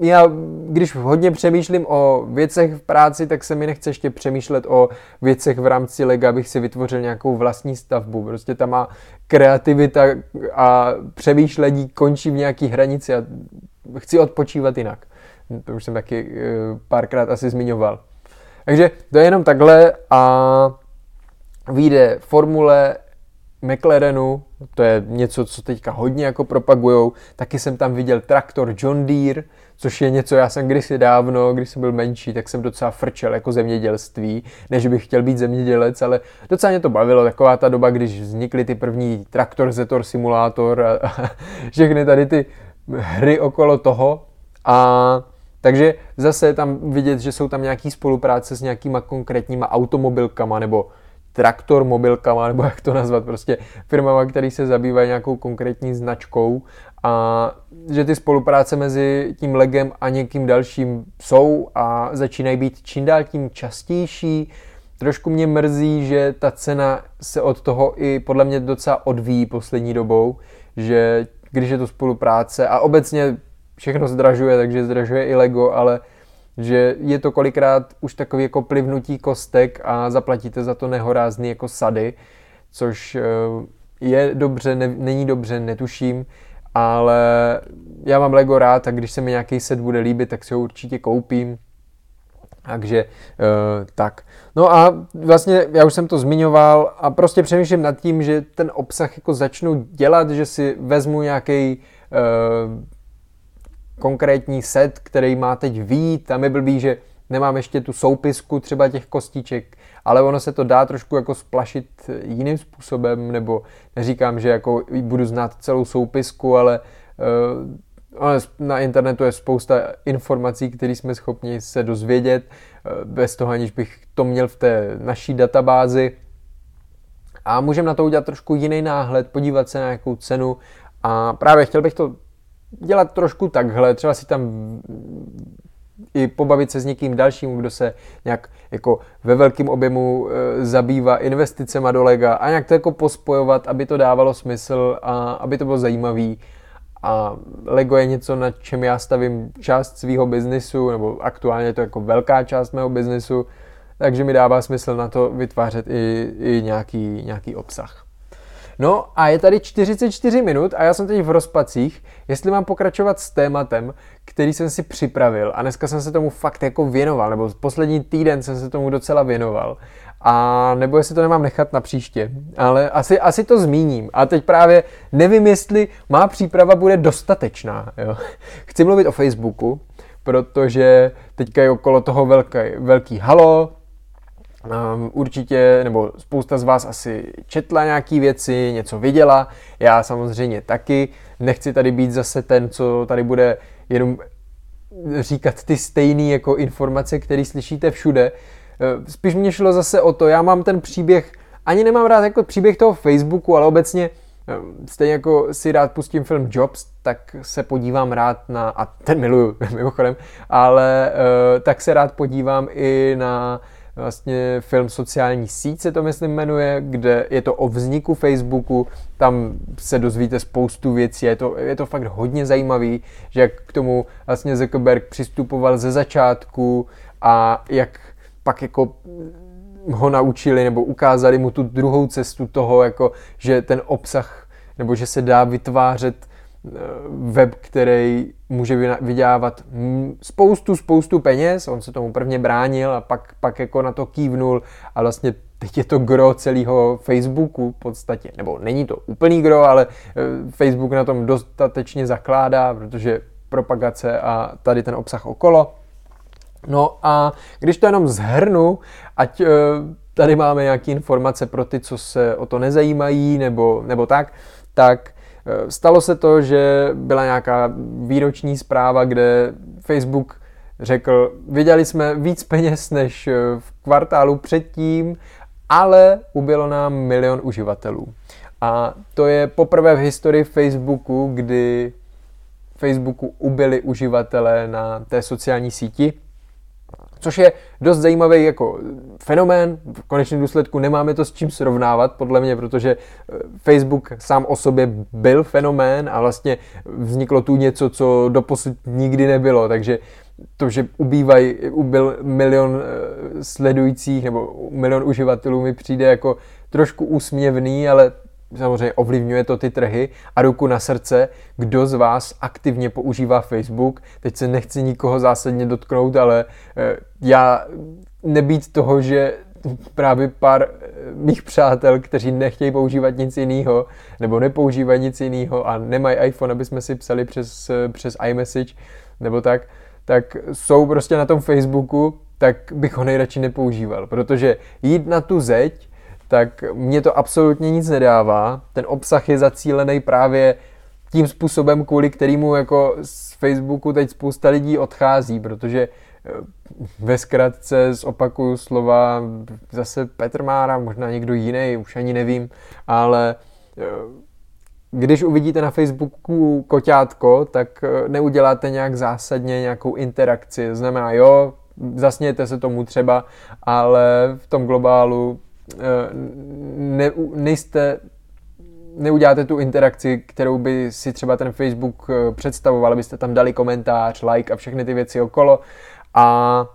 [SPEAKER 1] já, když hodně přemýšlím o věcech v práci, tak se mi nechce ještě přemýšlet o věcech v rámci Lega, abych si vytvořil nějakou vlastní stavbu. Prostě ta má kreativita a přemýšlení končí v nějaký hranici a chci odpočívat jinak. To už jsem taky eh, párkrát asi zmiňoval. Takže to je jenom takhle a vyjde formule McLarenu, to je něco, co teďka hodně jako propagujou. Taky jsem tam viděl traktor John Deere, což je něco, já jsem kdysi dávno, když jsem byl menší, tak jsem docela frčel jako zemědělství, než bych chtěl být zemědělec, ale docela mě to bavilo, taková ta doba, když vznikly ty první traktor, zetor, simulátor a, a všechny tady ty hry okolo toho. A takže zase tam vidět, že jsou tam nějaký spolupráce s nějakýma konkrétníma automobilkama nebo traktor mobilkama, nebo jak to nazvat, prostě firmama, který se zabývají nějakou konkrétní značkou. A že ty spolupráce mezi tím legem a někým dalším jsou a začínají být čím dál tím častější. Trošku mě mrzí, že ta cena se od toho i podle mě docela odvíjí poslední dobou, že když je to spolupráce a obecně všechno zdražuje, takže zdražuje i Lego, ale že je to kolikrát už takový jako plivnutí kostek a zaplatíte za to nehorázný jako sady, což eh, je dobře, ne, není dobře, netuším, ale já mám Lego rád a když se mi nějaký set bude líbit, tak si ho určitě koupím. Takže uh, tak. No a vlastně já už jsem to zmiňoval a prostě přemýšlím nad tím, že ten obsah jako začnu dělat, že si vezmu nějaký uh, konkrétní set, který má teď vít. Tam je blbý, že nemám ještě tu soupisku třeba těch kostiček, ale ono se to dá trošku jako splašit jiným způsobem, nebo neříkám, že jako budu znát celou soupisku, ale uh, na internetu je spousta informací, které jsme schopni se dozvědět, uh, bez toho, aniž bych to měl v té naší databázi. A můžeme na to udělat trošku jiný náhled, podívat se na nějakou cenu a právě chtěl bych to dělat trošku takhle, třeba si tam i pobavit se s někým dalším, kdo se nějak jako ve velkém objemu e, zabývá investicema do lega a nějak to jako pospojovat, aby to dávalo smysl a aby to bylo zajímavý. A Lego je něco, na čem já stavím část svého biznisu, nebo aktuálně je to jako velká část mého biznisu, takže mi dává smysl na to vytvářet i, i nějaký, nějaký obsah. No a je tady 44 minut a já jsem teď v rozpacích, jestli mám pokračovat s tématem, který jsem si připravil a dneska jsem se tomu fakt jako věnoval, nebo poslední týden jsem se tomu docela věnoval. A nebo jestli to nemám nechat na příště, ale asi, asi to zmíním. A teď právě nevím, jestli má příprava bude dostatečná. Jo. [LAUGHS] Chci mluvit o Facebooku, protože teďka je okolo toho velký, velký halo, Um, určitě, nebo spousta z vás asi četla nějaký věci, něco viděla, já samozřejmě taky. Nechci tady být zase ten, co tady bude jenom říkat ty stejné jako informace, které slyšíte všude. Ehm, spíš mě šlo zase o to, já mám ten příběh, ani nemám rád jako příběh toho Facebooku, ale obecně ehm, stejně jako si rád pustím film Jobs, tak se podívám rád na, a ten miluju [LAUGHS] mimochodem, ale tak se rád podívám i na vlastně film Sociální síť se to myslím jmenuje, kde je to o vzniku Facebooku, tam se dozvíte spoustu věcí, je to, je to fakt hodně zajímavý, že jak k tomu vlastně Zuckerberg přistupoval ze začátku a jak pak jako ho naučili nebo ukázali mu tu druhou cestu toho, jako že ten obsah nebo že se dá vytvářet web, který může vydělávat spoustu, spoustu peněz, on se tomu prvně bránil a pak, pak jako na to kývnul. A vlastně teď je to gro celého Facebooku v podstatě, nebo není to úplný gro, ale eh, Facebook na tom dostatečně zakládá, protože propagace a tady ten obsah okolo. No a když to jenom zhrnu, ať eh, tady máme nějaké informace pro ty, co se o to nezajímají, nebo, nebo tak, tak stalo se to, že byla nějaká výroční zpráva, kde Facebook řekl, viděli jsme víc peněz než eh, v kvartálu předtím, ale ubylo nám milion uživatelů. A to je poprvé v historii Facebooku, kdy Facebooku ubyli uživatelé na té sociální síti což je dost zajímavý jako fenomén. V konečném důsledku nemáme to s čím srovnávat, podle mě, protože eh, Facebook sám o sobě byl fenomén a vlastně vzniklo tu něco, co doposud nikdy nebylo, takže to, že ubývají, ubyl milion eh, sledujících nebo milion uživatelů mi přijde jako trošku úsměvný, ale samozřejmě ovlivňuje to ty trhy a ruku na srdce, kdo z vás aktivně používá Facebook. Teď se nechci nikoho zásadně dotknout, ale eh, já nebýt toho, že právě pár eh, mých přátel, kteří nechtějí používat nic jiného, nebo nepoužívají nic jiného a nemají iPhone, aby jsme si psali přes, přes iMessage, nebo tak, tak jsou prostě na tom Facebooku, tak bych ho nejradši nepoužíval, protože jít na tu zeď tak mě to absolutně nic nedává. Ten obsah je zacílený právě tím způsobem, kvůli kterému jako z Facebooku teď spousta lidí odchází, protože eh, ve zkratce zopakuju slova zase Petr Mára, možná někdo jiný, už ani nevím, ale eh, když uvidíte na Facebooku koťátko, tak eh, neuděláte nějak zásadně nějakou interakci. Znamená, jo, zasnějte se tomu třeba, ale v tom globálu ne, nejste, neuděláte tu interakci, kterou by si třeba ten Facebook eh, představoval, abyste tam dali komentář, like a všechny ty věci okolo. A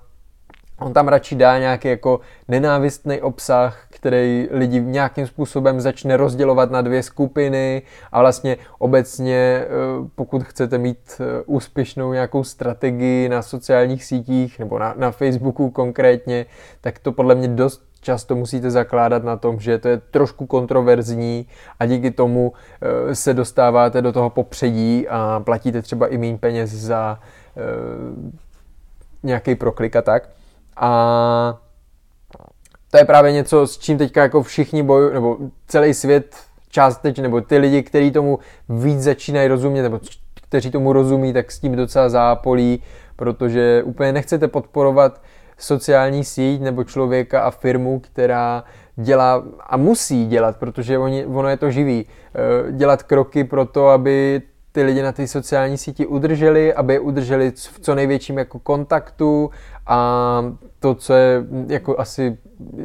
[SPEAKER 1] on tam radši dá nějaký jako nenávistný obsah, který lidi nějakým způsobem začne rozdělovat na dvě skupiny a vlastně obecně, eh, pokud chcete mít úspěšnou nějakou strategii na sociálních sítích nebo na, na Facebooku konkrétně, tak to podle mě dost často musíte zakládat na tom, že to je trošku kontroverzní a díky tomu eh, se dostáváte do toho popředí a platíte třeba i méně peněz za eh, nějaký proklik a tak. A to je právě něco, s čím teďka jako všichni bojují, nebo celý svět částečně, nebo ty lidi, kteří tomu víc začínají rozumět, nebo kteří tomu rozumí, tak s tím docela zápolí, protože úplně nechcete podporovat sociální síť nebo člověka a firmu, která dělá a musí dělat, protože oni, ono je to živý, eh, dělat kroky pro to, aby ty lidi na té sociální síti udrželi, aby je udrželi v co největším jako kontaktu a to, co je jako asi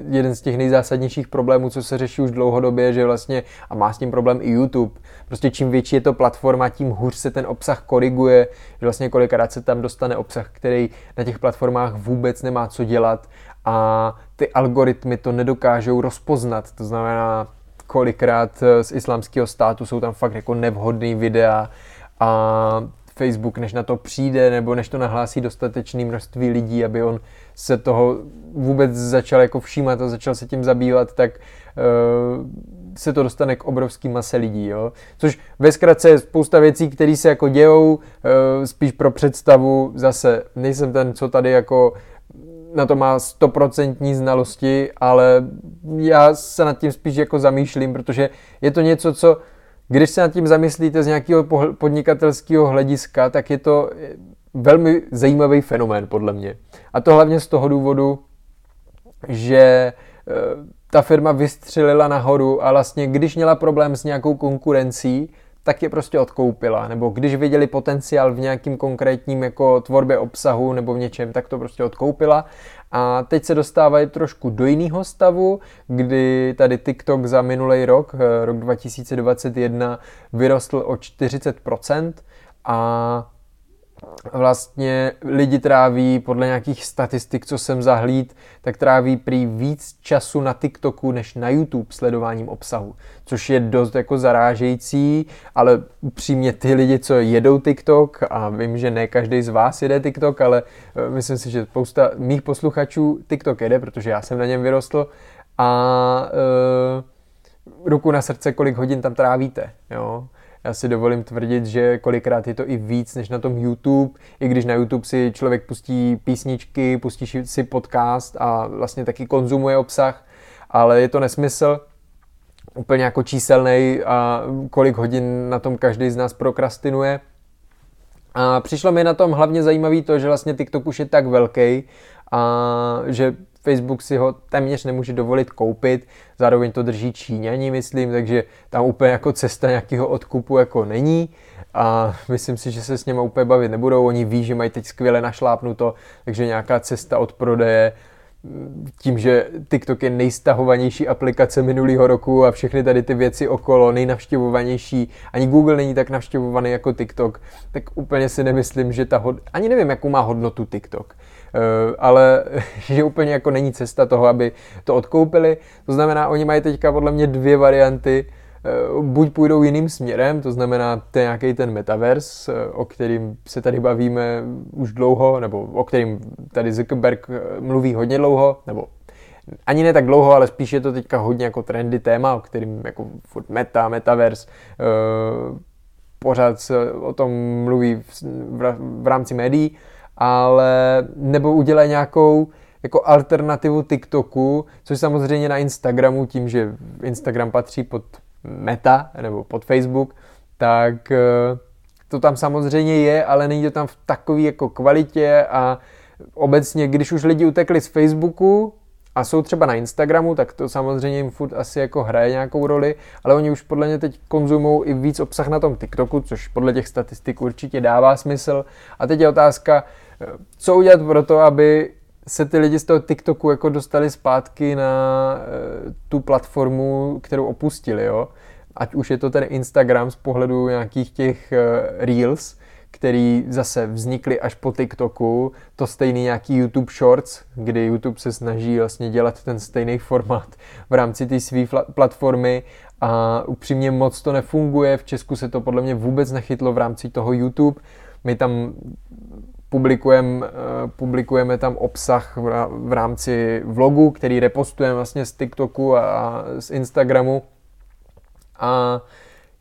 [SPEAKER 1] jeden z těch nejzásadnějších problémů, co se řeší už dlouhodobě, že vlastně, a má s tím problém i YouTube, prostě čím větší je to platforma, tím hůř se ten obsah koriguje, že vlastně kolikrát se tam dostane obsah, který na těch platformách vůbec nemá co dělat a ty algoritmy to nedokážou rozpoznat, to znamená, kolikrát z islámského státu jsou tam fakt jako nevhodný videa a Facebook, než na to přijde, nebo než to nahlásí dostatečné množství lidí, aby on se toho vůbec začal jako všímat a začal se tím zabývat, tak uh, se to dostane k obrovský mase lidí, jo. Což ve zkratce je spousta věcí, které se jako dějou, uh, spíš pro představu, zase nejsem ten, co tady jako na to má stoprocentní znalosti, ale já se nad tím spíš jako zamýšlím, protože je to něco, co když se nad tím zamyslíte z nějakého podnikatelského hlediska, tak je to velmi zajímavý fenomén podle mě. A to hlavně z toho důvodu, že eh, ta firma vystřelila nahoru a vlastně když měla problém s nějakou konkurencí, tak je prostě odkoupila. Nebo když viděli potenciál v nějakým konkrétním jako tvorbě obsahu nebo v něčem, tak to prostě odkoupila. A teď se dostávají trošku do jiného stavu, kdy tady TikTok za minulý rok, eh, rok 2021, vyrostl o 40% a vlastně lidi tráví podle nějakých statistik, co jsem zahlíd, tak tráví prý víc času na TikToku než na YouTube sledováním obsahu, což je dost jako zarážející, ale upřímně ty lidi, co jedou TikTok, a vím, že ne každý z vás jede TikTok, ale eh, myslím si, že spousta mých posluchačů TikTok jede, protože já jsem na něm vyrostl a uh, ruku na srdce, kolik hodin tam trávíte, jo já si dovolím tvrdit, že kolikrát je to i víc než na tom YouTube, i když na YouTube si člověk pustí písničky, pustí si podcast a vlastně taky konzumuje obsah, ale je to nesmysl, úplně jako číselný a kolik hodin na tom každý z nás prokrastinuje. A přišlo mi na tom hlavně zajímavý to, že vlastně TikTok už je tak velký a že Facebook si ho téměř nemůže dovolit koupit, zároveň to drží Číňani, myslím, takže tam úplně jako cesta nějakého odkupu jako není a myslím si, že se s něma úplně bavit nebudou, oni ví, že mají teď skvěle našlápnuto, takže nějaká cesta od prodeje tím, že TikTok je nejstahovanější aplikace minulého roku a všechny tady ty věci okolo, nejnavštěvovanější, ani Google není tak navštěvovaný jako TikTok, tak úplně si nemyslím, že ta hod... ani nevím, jakou má hodnotu TikTok. Eh, ale [LAUGHS] že úplně jako není cesta toho, aby to odkoupili. To znamená, oni mají teďka podle mě dvě varianty, eh, buď půjdou jiným směrem, to znamená ten nějaký ten metaverse, eh, o kterým se tady bavíme už dlouho, nebo o kterým tady Zuckerberg mluví hodně dlouho, nebo ani ne tak dlouho, ale spíš je to teďka hodně jako trendy téma, o kterým jako furt meta, metaverse, pořád se o tom mluví v rámci médií ale nebo udělají nějakou jako alternativu TikToku, což samozřejmě na Instagramu, tím, že Instagram patří pod Meta nebo pod Facebook, tak eh, to tam samozřejmě je, ale není to tam v takové jako kvalitě a obecně, když už lidi utekli z Facebooku a jsou třeba na Instagramu, tak to samozřejmě jim furt asi jako hraje nějakou roli, ale oni už podle mě teď konzumují i víc obsah na tom TikToku, což podle těch statistik určitě dává smysl. A teď je otázka, co udělat pro to, aby se ty lidi z toho TikToku jako dostali zpátky na eh, tu platformu, kterou opustili, jo? Ať už je to ten Instagram z pohledu nějakých těch eh, Reels, který zase vznikly až po TikToku, to stejný nějaký YouTube Shorts, kdy YouTube se snaží vlastně dělat ten stejný formát v rámci té své platformy a upřímně moc to nefunguje, v Česku se to podle mě vůbec nechytlo v rámci toho YouTube, my tam publikujeme, eh, publikujeme tam obsah v rámci vlogu, který repostujeme vlastně z TikToku a z Instagramu. A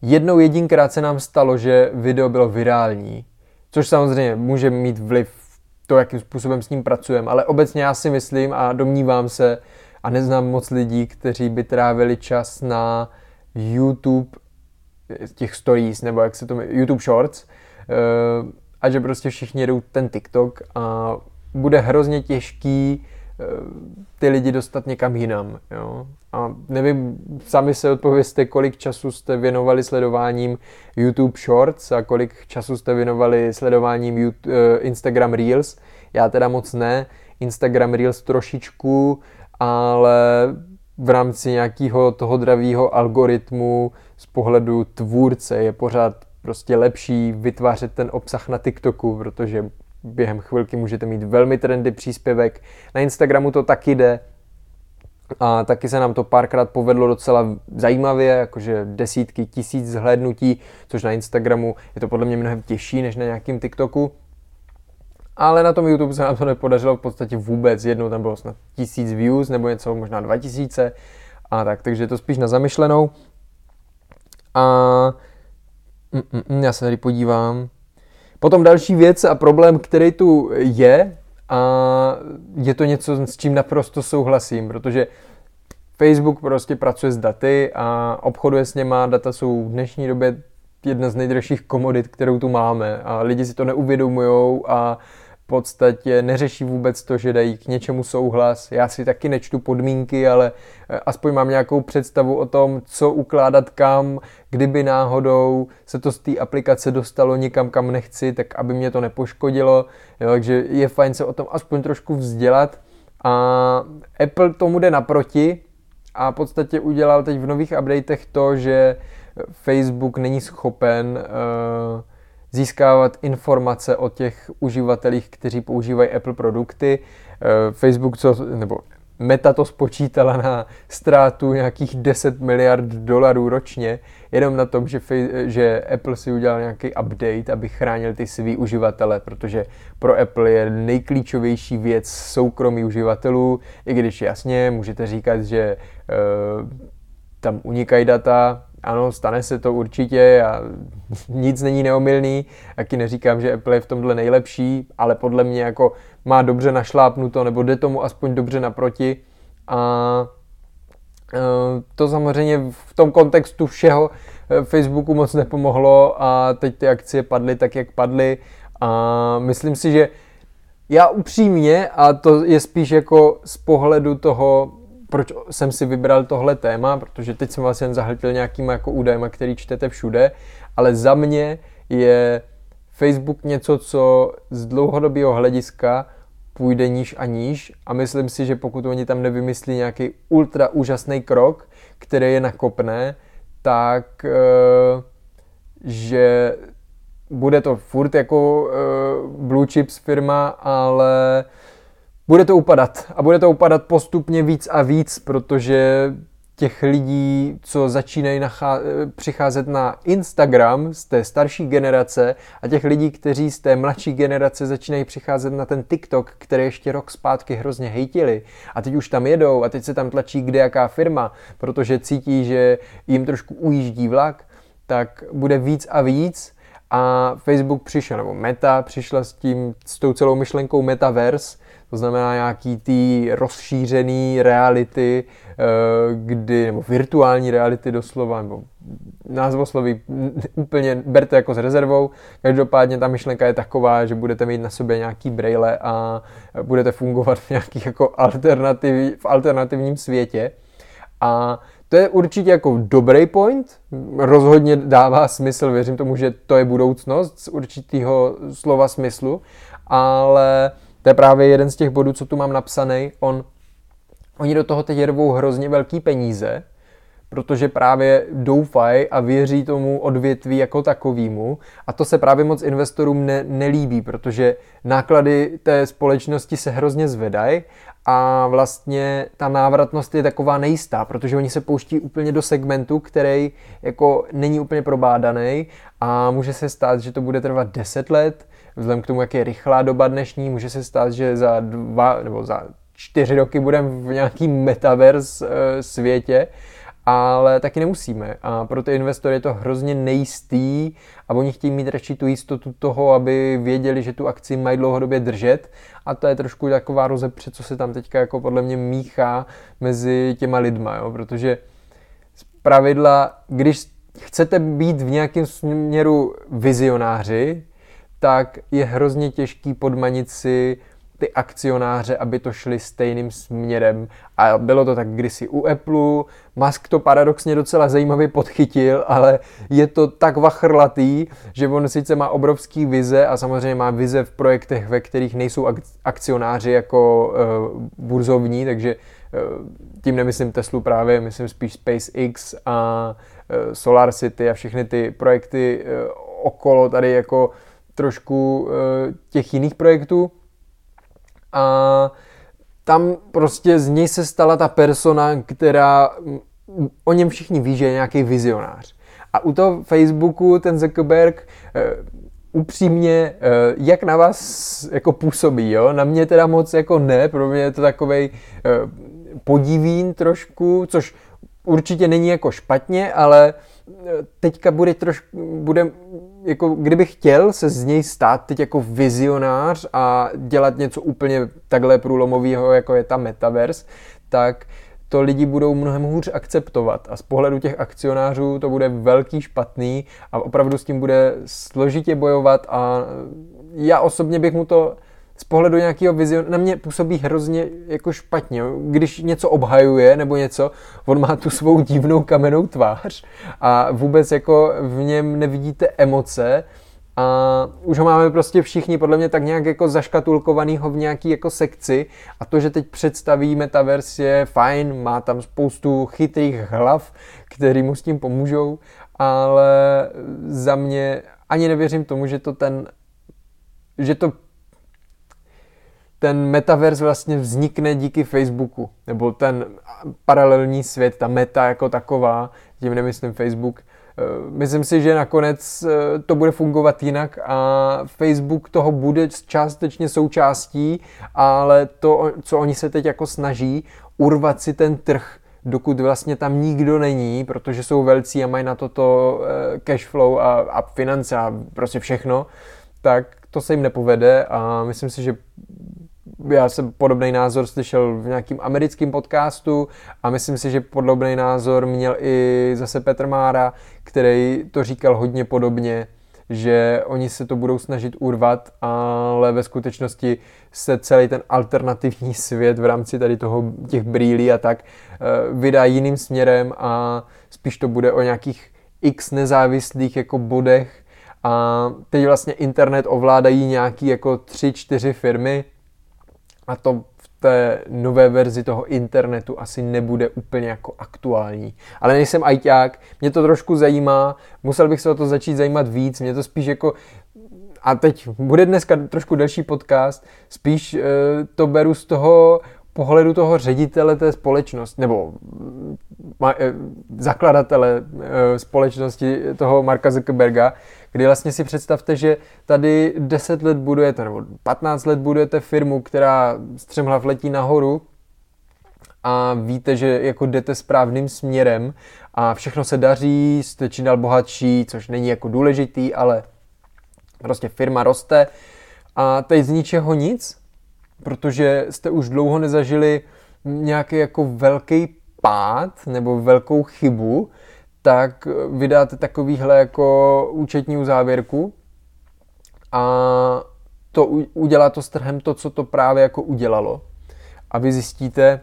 [SPEAKER 1] jednou jedinkrát se nám stalo, že video bylo virální, což samozřejmě může mít vliv to, jakým způsobem s ním pracujeme, ale obecně já si myslím a domnívám se a neznám moc lidí, kteří by trávili čas na YouTube těch stories, nebo jak se to YouTube Shorts, eh, a že prostě všichni jedou ten TikTok a bude hrozně těžký eh, ty lidi dostat někam jinam. Jo? A nevím, sami se odpověste, kolik času jste věnovali sledováním YouTube Shorts a kolik času jste věnovali sledováním YouTube, eh, Instagram Reels. Já teda moc ne, Instagram Reels trošičku, ale v rámci nějakého toho dravého algoritmu z pohledu tvůrce je pořád prostě lepší vytvářet ten obsah na TikToku, protože během chvilky můžete mít velmi trendy příspěvek. Na Instagramu to taky jde, A taky se nám to párkrát povedlo docela zajímavě, jakože desítky tisíc zhlédnutí, což na Instagramu je to podle mě mnohem těžší než na nějakým TikToku. Ale na tom YouTube se nám to nepodařilo v podstatě vůbec. Jednou tam bylo snad tisíc views nebo něco, možná dva tisíce. A tak, takže je to spíš na zamyšlenou. A mm, mm, mm, já se tady podívám. Potom další věc a problém, který tu je, a je to něco, s čím naprosto souhlasím, protože Facebook prostě pracuje s daty a obchoduje s něma. Data jsou v dnešní době jedna z nejdražších komodit, kterou tu máme a lidi si to neuvědomují a v podstatě neřeší vůbec to, že dají k něčemu souhlas. Já si taky nečtu podmínky, ale eh, aspoň mám nějakou představu o tom, co ukládat kam, kdyby náhodou se to z té aplikace dostalo někam, kam nechci, tak aby mě to nepoškodilo. Jo, takže je fajn se o tom aspoň trošku vzdělat. A Apple tomu jde naproti a v podstatě udělal teď v nových updatech to, že Facebook není schopen uh, získávat informace o těch uživatelích, kteří používají Apple produkty. Eh, Facebook, co, nebo Meta to spočítala na ztrátu nějakých 10 miliard dolarů ročně, jenom na tom, že, že Apple si udělal nějaký update, aby chránil ty svý uživatele, protože pro Apple je nejklíčovější věc soukromí uživatelů, i když jasně můžete říkat, že uh, tam unikají data, ano, stane se to určitě a [LAUGHS] nic není neomylný. Taky neříkám, že Apple je v tomhle nejlepší, ale podle mě jako má dobře našlápnuto, nebo jde tomu aspoň dobře naproti. A e, to samozřejmě v tom kontextu všeho e, Facebooku moc nepomohlo a teď ty akcie padly tak, jak padly. A myslím si, že já upřímně, a to je spíš jako z pohledu toho proč jsem si vybral tohle téma, protože teď jsem vás jen zahltil nějakýma jako údajma, který čtete všude, ale za mě je Facebook něco, co z dlouhodobého hlediska půjde níž a níž a myslím si, že pokud oni tam nevymyslí nějaký ultra úžasný krok, který je nakopné, tak eh, že bude to furt jako eh, blue chips firma, ale bude to upadat a bude to upadat postupně víc a víc, protože těch lidí, co začínají nachá- přicházet na Instagram z té starší generace a těch lidí, kteří z té mladší generace začínají přicházet na ten TikTok, který ještě rok zpátky hrozně hejtili a teď už tam jedou a teď se tam tlačí kde jaká firma, protože cítí, že jim trošku ujíždí vlak, tak bude víc a víc a Facebook přišel, nebo Meta přišla s tím, s tou celou myšlenkou Metaverse, to znamená nějaký ty rozšířený reality, eh, kdy, nebo virtuální reality doslova, nebo názvosloví úplně berte jako s rezervou. Každopádně ta myšlenka je taková, že budete mít na sobě nějaký braille a budete fungovat v nějakých jako alternativ, v alternativním světě. A to je určitě jako dobrý point, rozhodně dává smysl, věřím tomu, že to je budoucnost z určitého slova smyslu, ale to je právě jeden z těch bodů, co tu mám napsaný. On, oni do toho teď rvou hrozně velký peníze, protože právě doufají a věří tomu odvětví jako takovýmu. A to se právě moc investorům ne, nelíbí, protože náklady té společnosti se hrozně zvedají a vlastně ta návratnost je taková nejistá, protože oni se pouští úplně do segmentu, který jako není úplně probádaný a může se stát, že to bude trvat 10 let, vzhledem k tomu, jak je rychlá doba dnešní, může se stát, že za dva nebo za čtyři roky budeme v nějakým metaverse e, světě, ale taky nemusíme. A pro ty investory je to hrozně nejistý a oni chtějí mít radši tu jistotu toho, aby věděli, že tu akci mají dlouhodobě držet a to je trošku taková rozepře, co se tam teďka jako podle mě míchá mezi těma lidma, jo? protože z pravidla, když chcete být v nějakém směru vizionáři, tak je hrozně těžký podmanit si ty akcionáře, aby to šli stejným směrem. A bylo to tak kdysi u Apple, Musk to paradoxně docela zajímavě podchytil, ale je to tak vachrlatý, že on sice má obrovský vize a samozřejmě má vize v projektech, ve kterých nejsou akcionáři jako uh, burzovní, takže uh, tím nemyslím Teslu právě, myslím spíš SpaceX a uh, Solar City a všechny ty projekty uh, okolo tady jako trošku uh, těch jiných projektů. A tam prostě z něj se stala ta persona, která o něm všichni ví, že je nějaký vizionář. A u toho Facebooku ten Zuckerberg eh, upřímně, eh, jak na vás jako působí, jo? Na mě teda moc jako ne, pro mě je to takovej eh, podivín trošku, což určitě není jako špatně, ale teďka bude trošku, bude, jako kdybych chtěl se z něj stát teď jako vizionář a dělat něco úplně takhle průlomového, jako je ta metaverse, tak to lidi budou mnohem hůř akceptovat. A z pohledu těch akcionářů to bude velký špatný a opravdu s tím bude složitě bojovat a já osobně bych mu to z pohledu nějakého vizion, na mě působí hrozně jako špatně. Když něco obhajuje nebo něco, on má tu svou divnou kamennou tvář a vůbec jako v něm nevidíte emoce, a už ho máme prostě všichni podle mě tak nějak jako zaškatulkovanýho v nějaký jako sekci a to, že teď představí Metaverse je fajn, má tam spoustu chytrých hlav, který mu s tím pomůžou, ale za mě ani nevěřím tomu, že to ten, že to ten metaverse vlastně vznikne díky Facebooku, nebo ten paralelní svět, ta meta jako taková, tím nemyslím Facebook, Eh, myslím si, že nakonec eh, to bude fungovat jinak a Facebook toho bude částečně součástí, ale to, co oni se teď jako snaží, urvat si ten trh, dokud vlastně tam nikdo není, protože jsou velcí a mají na toto eh, cash flow a, a finance a prostě všechno, tak to se jim nepovede a myslím si, že já jsem podobný názor slyšel v nějakým americkém podcastu a myslím si, že podobný názor měl i zase Petr Mára, který to říkal hodně podobně, že oni se to budou snažit urvat, ale ve skutečnosti se celý ten alternativní svět v rámci tady toho těch brýlí a tak eh, vydá jiným směrem a spíš to bude o nějakých x nezávislých jako bodech. A teď vlastně internet ovládají nějaký jako tři, čtyři firmy, a to v té nové verzi toho internetu asi nebude úplně jako aktuální. Ale nejsem ajťák, mě to trošku zajímá, musel bych se o to začít zajímat víc, mě to spíš jako a teď bude dneska trošku delší podcast, spíš e, to beru z toho pohledu toho ředitele té společnosti, nebo ma, e, zakladatele e, společnosti toho Marka Zuckerberga, kdy vlastně si představte, že tady 10 let budujete, nebo 15 let budujete firmu, která střemhlav letí nahoru a víte, že jako jdete správným směrem a všechno se daří, jste čím dál bohatší, což není jako důležitý, ale prostě firma roste a teď z ničeho nic, protože jste už dlouho nezažili nějaký jako velký pád nebo velkou chybu, tak vydáte takovýhle jako účetní uzávěrku a to udělá to s trhem to, co to právě jako udělalo. A vy zjistíte,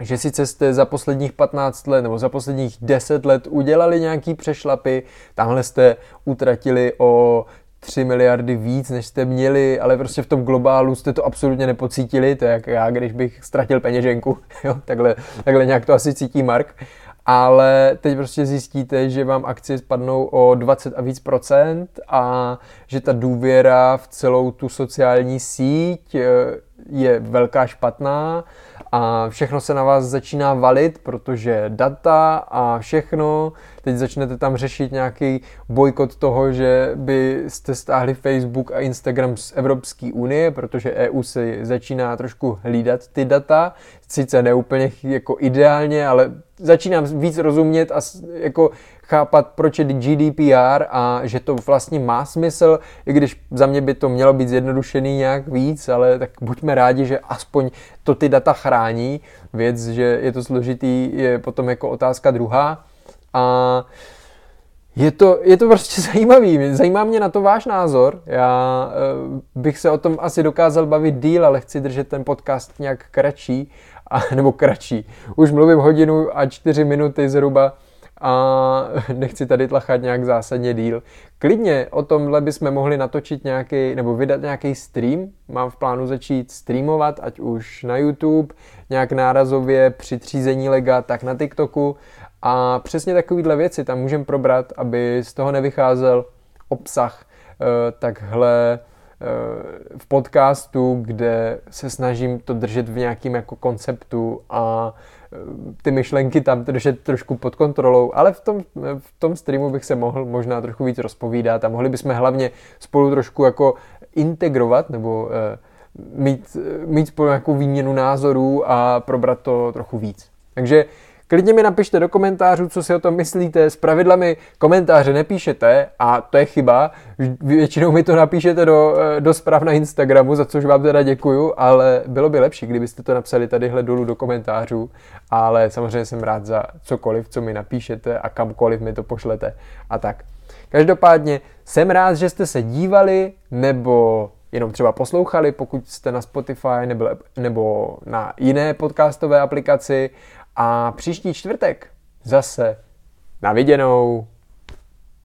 [SPEAKER 1] že sice jste za posledních 15 let nebo za posledních 10 let udělali nějaký přešlapy, tamhle jste utratili o 3 miliardy víc, než jste měli, ale prostě v tom globálu jste to absolutně nepocítili, to je jak já, když bych ztratil peněženku, [LAUGHS] jo, takhle, takhle nějak to asi cítí Mark. Ale teď prostě zjistíte, že vám akcie spadnou o 20 a víc procent a že ta důvěra v celou tu sociální síť eh, je velká špatná a všechno se na vás začíná valit, protože data a všechno, teď začnete tam řešit nějaký bojkot toho, že byste stáhli Facebook a Instagram z Evropské unie, protože EU se začíná trošku hlídat ty data, sice neúplně jako ideálně, ale začínám víc rozumět a jako chápat, proč je GDPR a že to vlastně má smysl, i když za mě by to mělo být zjednodušený nějak víc, ale tak buďme rádi, že aspoň to ty data chrání. Věc, že je to složitý, je potom jako otázka druhá. A je to, je to prostě [LAUGHS] zajímavý. Zajímá mě na to váš názor. Já uh, bych se o tom asi dokázal bavit díl, ale chci držet ten podcast nějak kratší, a, [LAUGHS] nebo kratší. Už mluvím hodinu a čtyři minuty zhruba a [LAUGHS] nechci tady tlachat nějak zásadně díl. Klidně o tomhle bychom mohli natočit nějaký, nebo vydat nějaký stream. Mám v plánu začít streamovat, ať už na YouTube, nějak nárazově při třízení lega, tak na TikToku. A přesně takovýhle věci tam můžeme probrat, aby z toho nevycházel obsah eh, takhle v podcastu, kde se snažím to držet v nějakým jako konceptu a eh, ty myšlenky tam držet trošku pod kontrolou, ale v tom, v tom streamu bych se mohl možná trochu víc rozpovídat a mohli bychom hlavně spolu trošku jako integrovat nebo mít, mít spolu nějakou výměnu názorů a probrat to trochu víc. Takže Klidně mi napište do komentářů, co si o tom myslíte. S pravidlami komentáře nepíšete a to je chyba. Většinou mi to napíšete do, eh, do zpráv na Instagramu, za což vám teda děkuju, ale bylo by lepší, kdybyste to napsali tadyhle dolů do komentářů. Ale samozřejmě jsem rád za cokoliv, co mi napíšete a kamkoliv mi to pošlete a tak. Každopádně jsem rád, že jste se dívali nebo jenom třeba poslouchali, pokud jste na Spotify nebo, nebo na jiné podcastové aplikaci a příští čtvrtek zase na viděnou.